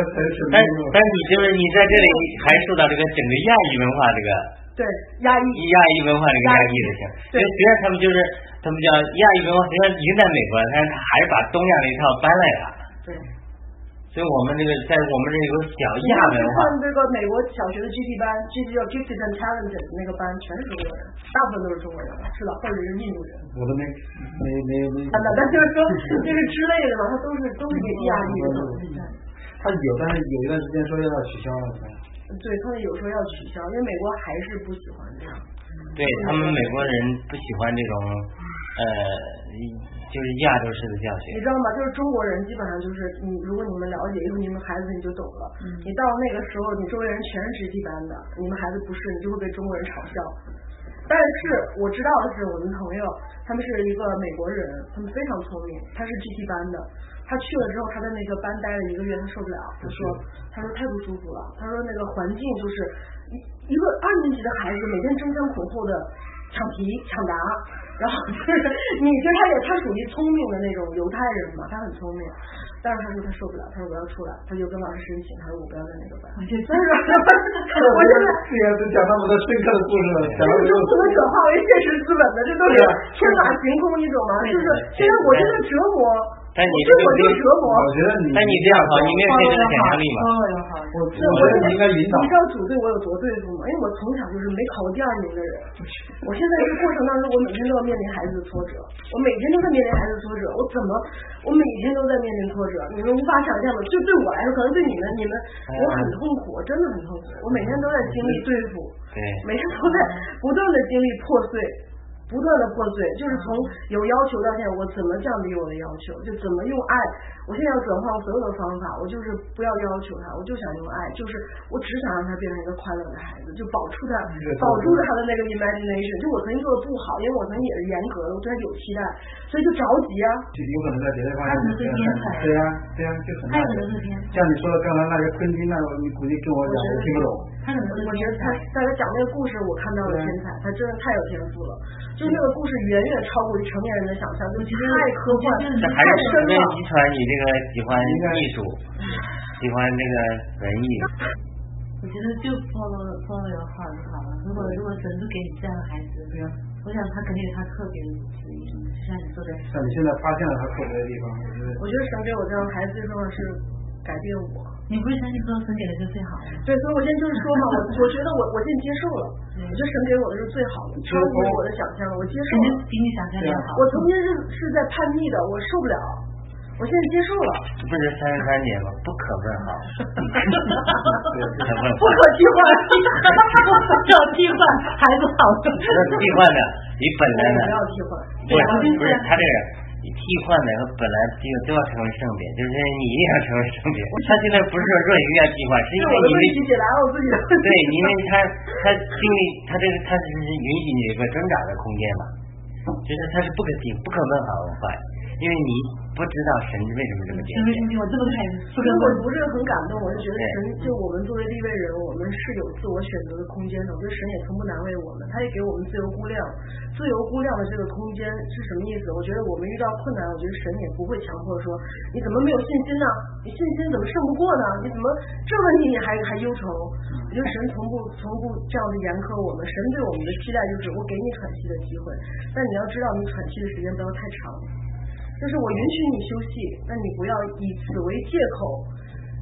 但但你就是你在这里还受到这个整个亚裔文化这个。对压抑，亚裔文化这个压抑的性，对，虽然他们就是他们叫亚裔文化，虽然已经在美国，但是他还是把东亚那一套搬来了。对，所以我们这个在我们这个小亚文化。看这个美国小学的 GT 班，GT 叫 Gifted and Talented 那个班全是中国人，大部分都是中国人，是吧？或者是印度人。我都没没没没。那那就是说，就是之类的嘛，他都是都是亚裔的。他有，但是有一段时间说要取消了。对他们有时候要取消，因为美国还是不喜欢这样。对他们美国人不喜欢这种呃，就是亚洲式的教学。你知道吗？就是中国人基本上就是你，如果你们了解，因为你们孩子你就懂了。你到那个时候，你周围人全是直系班的，你们孩子不是，你就会被中国人嘲笑。但是我知道的是，我们朋友他们是一个美国人，他们非常聪明，他是 GT 班的。他去了之后，他在那个班待了一个月，他受不了。他说：“他说太不舒服了。他说那个环境就是一一个二年级的孩子每天争先恐后的抢题抢答，然后就是你觉得他也他属于聪明的那种犹太人嘛，他很聪明。但是他说他受不了，他说我要出来，他就跟老师申请，他说我不要在那个班。我现在 讲那么多深刻的故事了，讲不能转化为现实资本的，这都是天马行空，你懂吗？就是现在我这个折磨。”但你这个我就折磨。我觉得你，但你这样好，你没有现实的想象力嘛？我我应该引导。你知道组队我有多对付吗？因为我从小就是没考过第二名的人。我现在这个过程当中，我每天都要面临孩子的挫折，我每天都在面临孩子的挫折。我怎么？我每天都在面临挫折，你们无法想象的。就对我来说，可能对你们，你们我很痛苦，真的很痛苦。我每天都在经历对付，对，每天都在不断的经历破碎。不断的破碎，就是从有要求到现在，我怎么降低我的要求，就怎么用爱。我现在要转换我所有的方法，我就是不要要求他，我就想用爱，就是我只想让他变成一个快乐的孩子，就保住他，保住他的那个 imagination。就我曾经做的不好，因为我曾经也是严格的，我对他有期待，所以就着急啊。就有可能在别的方面。他可能是天才。对呀，对呀，就很。他可能是天才。像你说的刚才那些根基，那你估计跟我讲我听不懂。他可能是。我觉得他在他讲那个故事，我看到了天才，他真的太有天赋了。就那个故事远远超过于成年人的想象，就太科幻，太深了。遗传你这个喜欢艺术，喜欢这个文艺。我觉得就 follow follow your heart 就好了。如果如果神是给你这样的孩子，我想他肯定有他特别的旨意，就像你说的。那你现在发现了他特别的地方，我觉得。我觉得神给我这样的孩子，最重要是改变我。你不是相信说神给的是最好的？对，所以我现在就是说嘛，我我觉得我我现在接受了，我觉得神给我的是最好的，超乎我的想象，我接受了。比你想象的好。我曾经是是在叛逆的，我受不了，我现在接受了。不是三十三年吗？不可问好。不可替换，要替换孩子好。要替换的，你本来的。不要替换。不是不是他这个。你替换的和本来就都要成为圣别，就是你一定要成为圣别。他现在不是说若隐要替换，是因为你们解答我自己的。对，因为他他经历他这个他是允许你一个挣扎的空间嘛，就是他是不可替不可问好的坏，因为你。不知道神为什么这么坚定？我这么开心。其实我不是很感动，我是觉得神就我们作为立位人，我们是有自我选择的空间的。我觉得神也从不难为我们，他也给我们自由估量。自由估量的这个空间是什么意思？我觉得我们遇到困难，我觉得神也不会强迫说你怎么没有信心呢？你信心怎么胜不过呢？你怎么这问题你还还忧愁？我觉得神从不从不这样的严苛我们。神对我们的期待就是我给你喘息的机会，但你要知道你喘息的时间不要太长。就是我允许你休息，那你不要以此为借口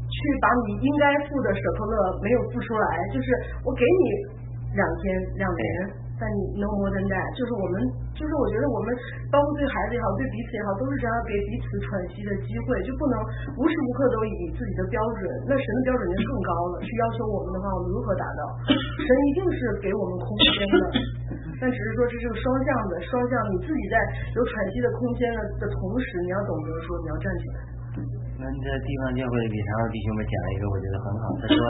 去把你应该付的舍克勒没有付出来。就是我给你两天两年，但你 no more than that。就是我们，就是我觉得我们包括对孩子也好，对彼此也好，都是这样给彼此喘息的机会，就不能无时无刻都以自己的标准。那神的标准就更高了，去要求我们的话，我们如何达到？神一定是给我们空间的。但只是说这是个双向的，双向你自己在有喘息的空间的的同时，你要懂得说你要站起来。那这地方教会李长的弟兄们讲了一个我觉得很好，他说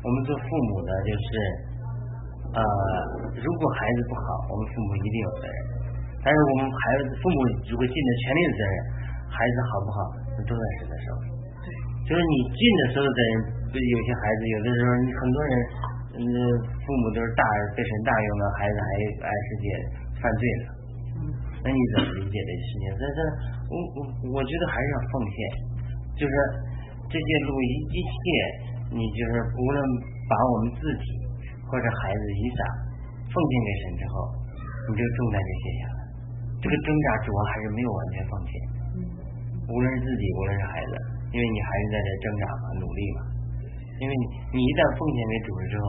我们做父母的就是呃，如果孩子不好，我们父母一定有责任；但是我们孩子父母如果尽了全力的责任，孩子好不好，那都在神的手里。对，就是你尽的所有责任，有些孩子有的时候你很多人。嗯，父母都是大被神大用了，孩子还爱世界犯罪了。那你怎么理解这事情？但是，我我我觉得还是要奉献，就是这些路一一切，你就是无论把我们自己或者孩子遗产奉献给神之后，你就重担就卸下来。这个挣扎主要还是没有完全奉献。无论是自己，无论是孩子，因为你还是在这挣扎嘛，努力嘛。因为你你一旦奉献给主了之后，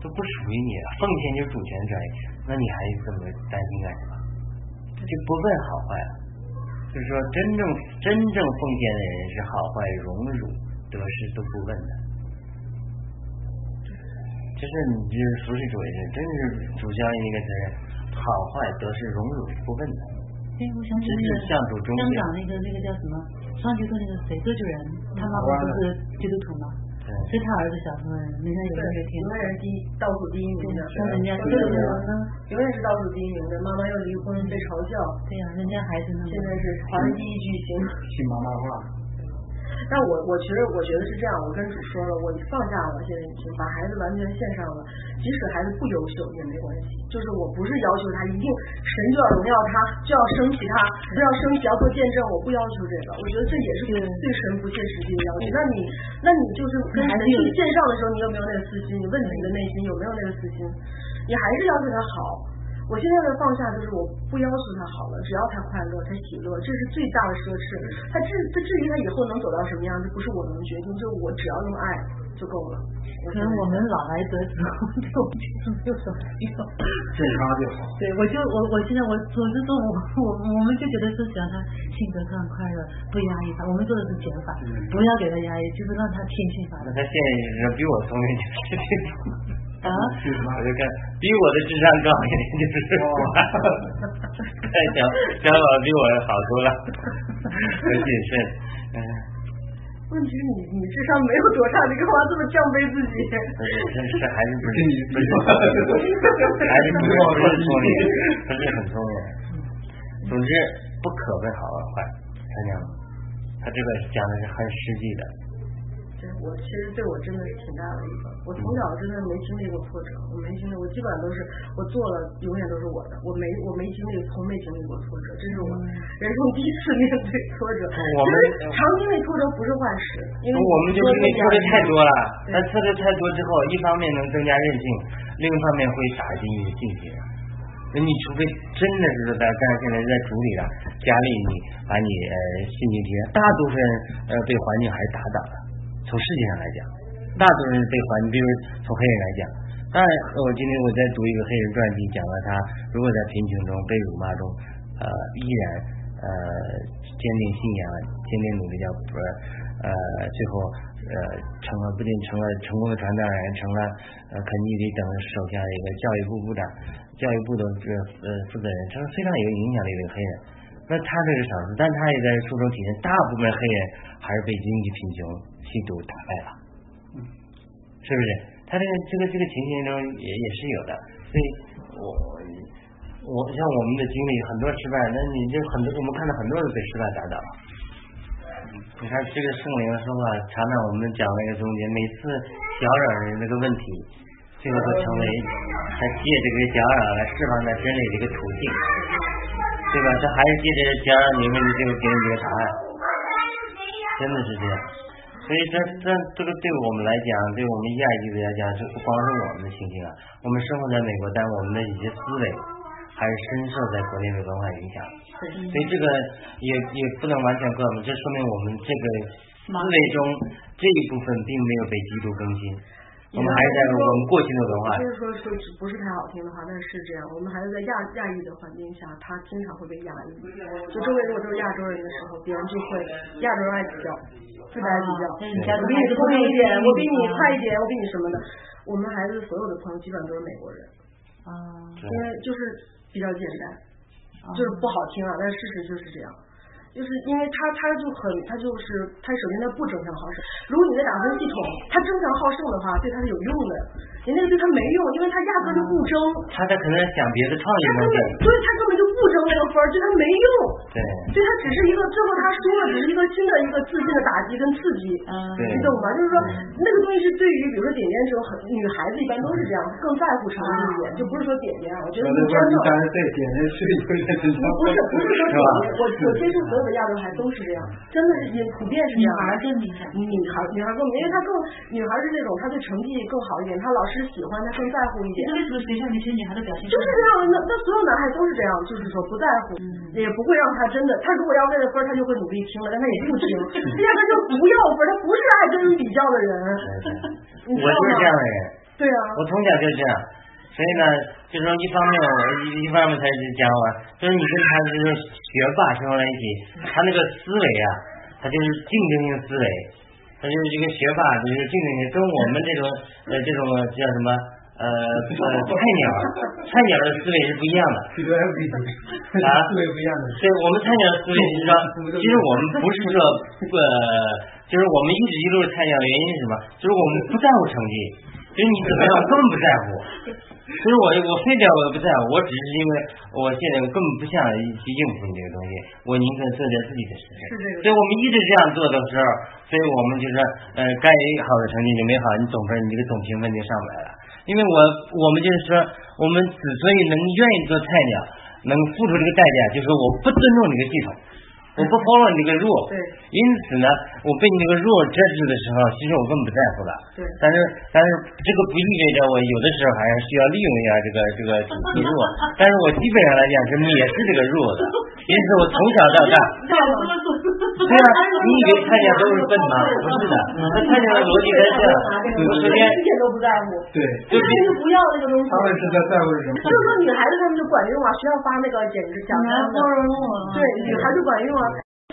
都不属于你了。奉献就是主权的专利，那你还这么担心干什么？就不问好坏了。就是说，真正真正奉献的人是好坏荣辱得失都不问的。就是你就是服侍主也是，真是主教那个责任，好坏得失荣辱不问的。对，我想起那个香港那个那个叫什么双节棍那个谁周主任，他妈妈不是基督徒吗？是他儿子小时候，每天有那个天，永远第倒数第一名的，像人家对对对，永远是倒数第一名的。妈妈要离婚被嘲笑，对呀，人家孩子呢，现在是华人第一巨星，听妈妈话。但我我觉得我觉得是这样，我跟主说了，我放下了，现在已经把孩子完全献上了，即使孩子不优秀也没关系，就是我不是要求他一定神就要荣耀他，就要升起他，就要升起要做见证，我不要求这个，我觉得这也是对神不切实际的要求。那你那你就是跟孩子线上的时候，你有没有那个私心？你问自己的内心有没有那个私心？你还是要求他好。我现在的放下就是我不要求他好了，只要他快乐，他喜乐，这是最大的奢侈。他至他至于他以后能走到什么样，这不是我能决定，就我只要用爱就够了。可能我们老来得子，就就就什么用？健康就好。对，我就我我现在我总是说我我我们就觉得是想他性格上快乐，不压抑他。我们做的是减法，不要给他压抑，就是让他天性发展。那他现在比我聪明，就是。啊？我就看比我的智商高一点，就是太小小宝比我好多了，很谨慎。嗯。问题是你你智商没有多差，你干嘛这么降卑自己？这是还是不是你不是，还是不是不是聪明，不是很聪明。总之不可谓好和坏，看见吗？他这个讲的是很实际的。对我其实对我真的是挺大的一个，我从小真的没经历过挫折，我没经历，我基本上都是我做了，永远都是我的，我没我没经历，从没经历过挫折，这是我 人生第一次面对挫折。我们 常经历挫折不是坏事，因为我们就是因为挫折太多了，那挫折太多之后，一方面能增加韧性，另一方面会打击你的境界。那你除非真的是在，但是现在在主里了，家里你把你呃心境提大部分人呃被环境还是打倒了。从世界上来讲，大多数人被环境，比如从黑人来讲，当然，我今天我在读一个黑人传记，讲了他如果在贫穷中被辱骂中，呃，依然呃坚定信仰，坚定努力，叫不呃最后呃成了不仅成了成功的传道人，成了呃肯尼迪等手下的一个教育部部长，教育部的这个呃负责人，他是非常有影响力的一个黑人。那他这个少数，但他也在书中体现，大部分黑人还是被经济贫穷、吸毒打败了，是不是？他这个这个这个情形中也也是有的，所以我我像我们的经历很多失败，那你就很多我们看到很多人被失败打倒。你看这个圣灵说话，常常我们讲那个中间，每次搅扰人那个问题，最后都成为他借这个搅扰来释放他真理的一个途径。对吧？这还是接着讲你们的最后给你这个答案，真的是这样。所以这这这个对我们来讲，对我们亚裔的来讲，这不光是我们的心情啊。我们生活在美国，但我们的一些思维还是深受在国内的文化影响。所以这个也也不能完全怪我们，这说明我们这个思维中这一部分并没有被极度更新。我们还是在我们过去的文化。就是说说不是太好听的话，但是这样，我们还是在亚亚裔的环境下，他经常会被压抑。就周围如果都是亚洲人的时候，别人就会亚洲人爱比较，特别爱比较。我比你聪明一点，我比你快一点，我比你什么的。我们孩子所有的朋友基本上都是美国人。啊。因为就是比较简单，就是不好听啊，但事实就是这样。就是因为他他就很他就是他首先他不争强好胜，如果你的打分系统，他争强好胜的话，对他是有用的，人家对他没用，因为他压根就不争。他在可能想别的创意东西。所以他根本就不争那个分，对他没用。对。所以他只是一个最后他输了，只是一个新的一个自信的打击跟刺激。嗯。你懂吗？就是说那个东西是对于比如说点点这种很女孩子一般都是这样，更在乎成绩一点，就不是说点点啊，我觉得你真的。对点点是有点不是不是说点点，我我接触所有。亚洲孩子都是这样，真的是也普遍是这样。女孩更厉害，女孩女孩更，因为她更女孩是那种，她对成绩更好一点，她老师喜欢，她更在乎一点。为什么学校那些女孩的表现？就是这样，那那所有男孩都是这样，就是说不在乎，也不会让他真的，他如果要为了分，他就会努力听了，但他也不听，压根就不要分，他不是爱跟人比较的人。我就是这样的人。对啊。我从小就这样。所以呢，就是说一方面，我一一方面他就讲我，就是你跟他就是学霸生活在一起，他那个思维啊，他就是竞争性思维，他就是这个学霸，就是竞争性，跟我们这种呃这种叫什么呃呃菜鸟，菜鸟的思维是不一样的。啊，思维不一样的。对，我们菜鸟的思维是说，其实我们不是说呃，就是我们一直一路菜鸟的原因是什么？就是我们不在乎成绩，就是你怎么样我根本不在乎。所以我我非点我都不在乎，我只是因为我现在根本不想去应付你这个东西，我宁可做点自己的事情。所以我们一直这样做的时候，所以我们就是呃，该好的成绩就没好，你总分你这个总评分就上不来了。因为我我们就是说，我们之所以能愿意做菜鸟，能付出这个代价，就是我不尊重这个系统。我不 follow 你这个弱，对，因此呢，我被你这个弱遮住的时候，其实我根本不在乎了，对，但是但是这个不意味着我有的时候还是需要利用一下这个这个 体系弱，但是我基本上来讲是蔑视这个弱的，因此我从小到大，对啊，你以为看见都是笨吗？不是的，那看见的逻辑是这样，我首先一点都不在乎，对，就必须不要那个东西，他们是在在乎什么？就是说女孩子她们就管用啊，学校发那个简直奖章的，对，女孩就管用啊。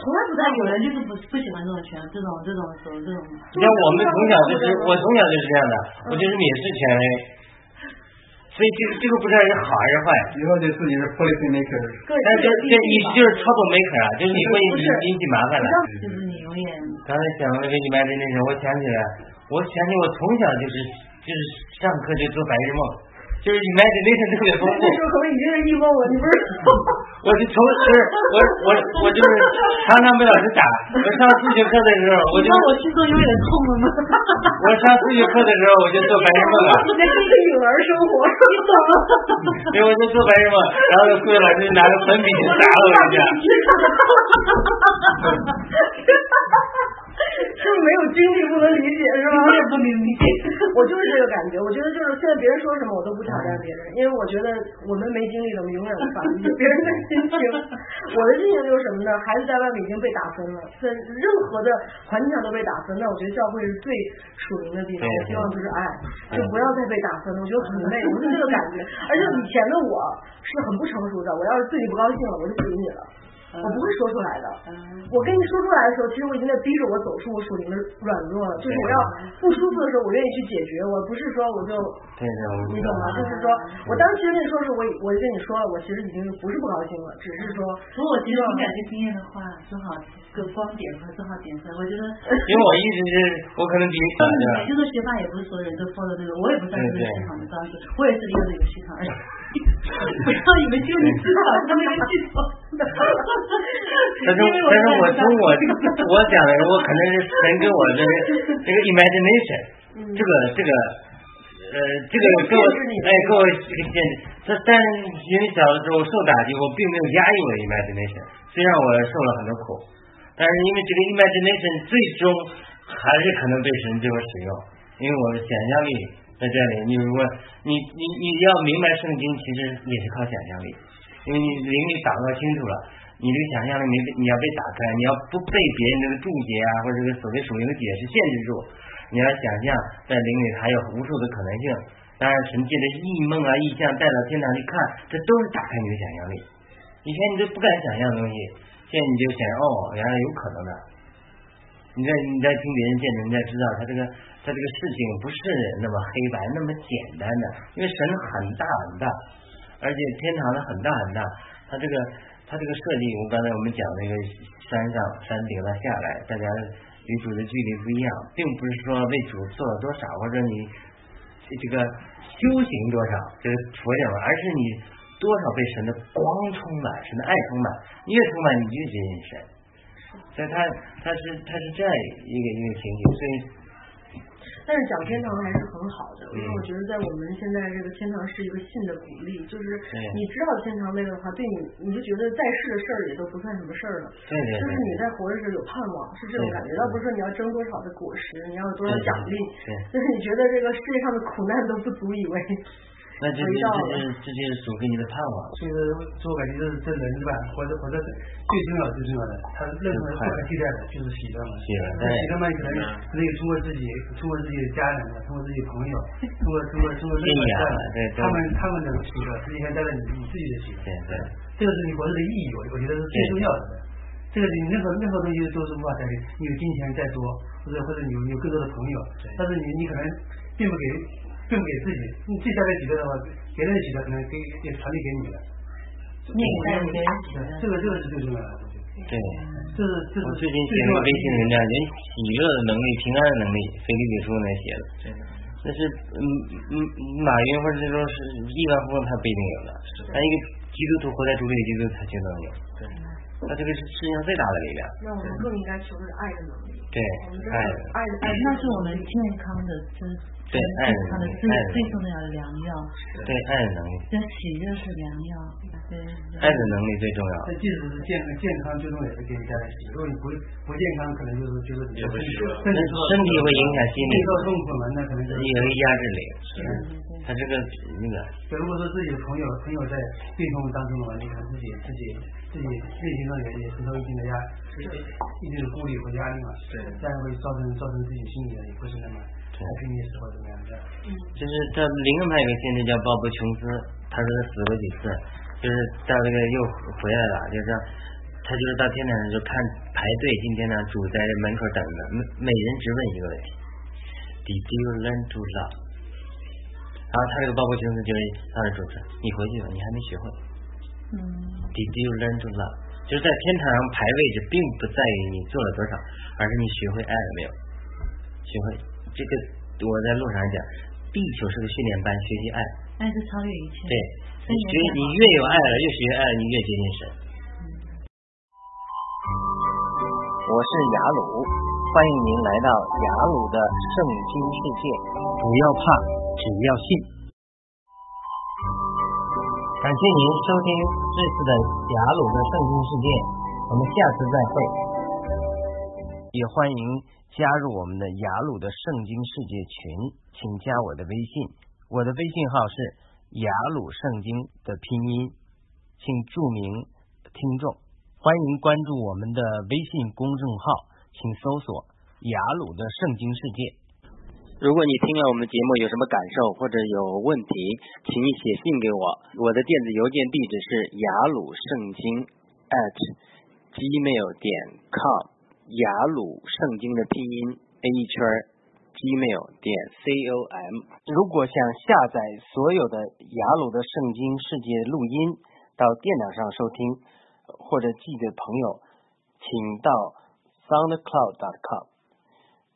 从来不在有人就是不不喜欢这种权，这种这种这种。你像我们从小就是，我从小就是这样的，我就是蔑视权威，所以这个这个不知道是好还是坏。以后就自己是 policy maker。但这这意思就是操作 maker 啊，就是你会引引起麻烦了。就是你永远。刚才讲那个你买的那时候，我想起来，我想起我从小就是就是上课就做白日梦。就是你买的内特别丰富。那时候可能已经是一问我，你不是？我就从是，我我我就是常常被老师打。我上数学课的时候，我就。那我去做有点痛了吗？我上数学课的时候，我就做白日梦啊。那是一个女儿生活，你懂吗？因为我就做白日梦，然后数学老师拿着粉笔就打我一下。经历不能理解是吧？我也不能理解。我就是这个感觉，我觉得就是现在别人说什么我都不挑战别人，因为我觉得我们没经历的，我们永远无法理解别人的心情。我的心情就是什么呢？孩子在外面已经被打分了，在任何的环境下都被打分，那我觉得教会是最属灵的地方。我希望就是爱，就不要再被打分了，我觉得很累，我是这个感觉。而且以前的我是很不成熟的，我要是自己不高兴了，我就不理你了。我不会说出来的。我跟你说出来的时候，其实我已经在逼着我走出我属灵的软弱了。就是我要不舒服的时候，我愿意去解决。我不是说我就，你懂吗？就是说我当时跟你说是，我我就跟你说了，我其实已经不是不高兴了，只是说。从我其实敏感这经验的话，正好个光点和正好点分，我觉得。因为我一直是，我可能比你早对就是学霸也不是所有人都 follow 这个，我也不算这个系统的，当时我也是利用这个系统而已。不要以为就你知道他那个系统。但是但是我从我我讲的，我可能是神给我这个这个 imagination，这个这个呃这个给我哎给我这个限制。这但因为小的时候受打击，我并没有压抑我的 imagination，虽然我受了很多苦，但是因为这个 imagination 最终还是可能被神对我使用，因为我的想象力在这里。你如果你你你要明白圣经，其实也是靠想象力，因为你灵里掌握清楚了。你这个想象力没你要被打开，你要不被别人这个注解啊，或者这个所谓属灵的解释限制住，你要想象在灵里还有无数的可能性。当然，神界的异梦啊、异象带到天堂去看，这都是打开你的想象力。以前你都不敢想象的东西，现在你就想哦，原来有可能的。你在你在听别人见证，你才知道他这个他这个事情不是那么黑白那么简单的，因为神很大很大，而且天堂的很大很大，他这个。它这个设计，我刚才我们讲那个山上山顶上下来，大家与主的距离不一样，并不是说为主做了多少，或者你这个修行多少，这个佛教，而是你多少被神的光充满，神的爱充满，越充满你越接近神。所以它它是他是这样一个一个情景，所以。但是讲天堂还是很好的，因为我觉得在我们现在这个天堂是一个信的鼓励，就是你知道天堂那个的话，对你你就觉得在世的事儿也都不算什么事儿了，对对就是你在活着时候有盼望，是这种感觉，倒不是说你要争多少的果实，你要有多少奖励，就是你觉得这个世界上的苦难都不足以为。那这这这这就是主给你的盼望。所以说，自我感觉就是这人是吧？活着活着最重要最重要的，他任何不可替代的，就是喜乐嘛。喜乐。喜乐嘛，可能可以通过自己，通过自己的家人，通过自己朋友，通过通过通过任何的，他们他们的喜乐，实际上带来你你自己的喜乐。对对。这个是你活着的意义，我我觉得是最重要的。这个你任何任何东西都是无法代替。你有金钱再多，或者或者你有有更多的朋友，但是你你可能并不给。送给自己，你自己带来喜乐的话，别人的喜乐可能给也传递给你了。你带给别人喜乐，这个这个是最重要的。对，这是这是最近写的微信文章连喜乐的能力、平安的能力，菲利比书那写的。那是嗯嗯马云或者说是亿万富翁他不一定有的，但一个基督徒活在主里的基督徒他就能有。对，他这个是世界上最大的力量。那我们更应该求的是爱的能力。对，爱爱爱，那是我们健康的真。对爱的能力，爱最重要的良药。对爱的能力。这喜悦是良药，对。爱的能力最重要。这即使是健健康，最终也是给你带来喜。如果你不不健康，可能就是就是也会身身体会影响心理。受痛苦嘛，那可能也会压制力。是。他这个那个。如果说自己的朋友朋友在病痛当中的话，你可能自己自己自己内心上也也承受一定的压，一定的孤立和压力嘛。对。这样会造成造成自己心理的也不是那么。就是在另外一个现在叫鲍勃琼斯，他说他死过几次，就是到这个又回来了，就是他就是到天堂上就看排队进天堂，主在门口等着，每每人只问一个问题：Did you learn to love？然后他这个鲍勃琼斯就是他的主持，你回去吧，你还没学会。嗯。Did you learn to love？就是在天堂上排位置，并不在于你做了多少，而是你学会爱了没有。学会这个，我在路上讲，地球是个训练班，学习爱。爱是超越一切。对，学你越有爱了，越学爱，你越接近神。我是雅鲁，欢迎您来到雅鲁的圣经世界。不要怕，只要信。感谢您收听这次的雅鲁的圣经世界，我们下次再会。也欢迎加入我们的雅鲁的圣经世界群，请加我的微信，我的微信号是雅鲁圣经的拼音，请注明听众。欢迎关注我们的微信公众号，请搜索“雅鲁的圣经世界”。如果你听了我们节目有什么感受或者有问题，请你写信给我，我的电子邮件地址是雅鲁圣经 at gmail 点 com，雅鲁圣经的拼音 a 圈 gmail 点 com。如果想下载所有的雅鲁的圣经世界录音，到电脑上收听。或者寄给朋友，请到 soundcloud.com。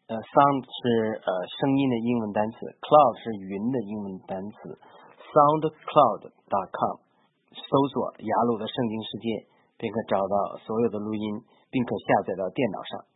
呃，sound 是呃声音的英文单词，cloud 是云的英文单词，soundcloud.com 搜索雅鲁的圣经世界，便可找到所有的录音，并可下载到电脑上。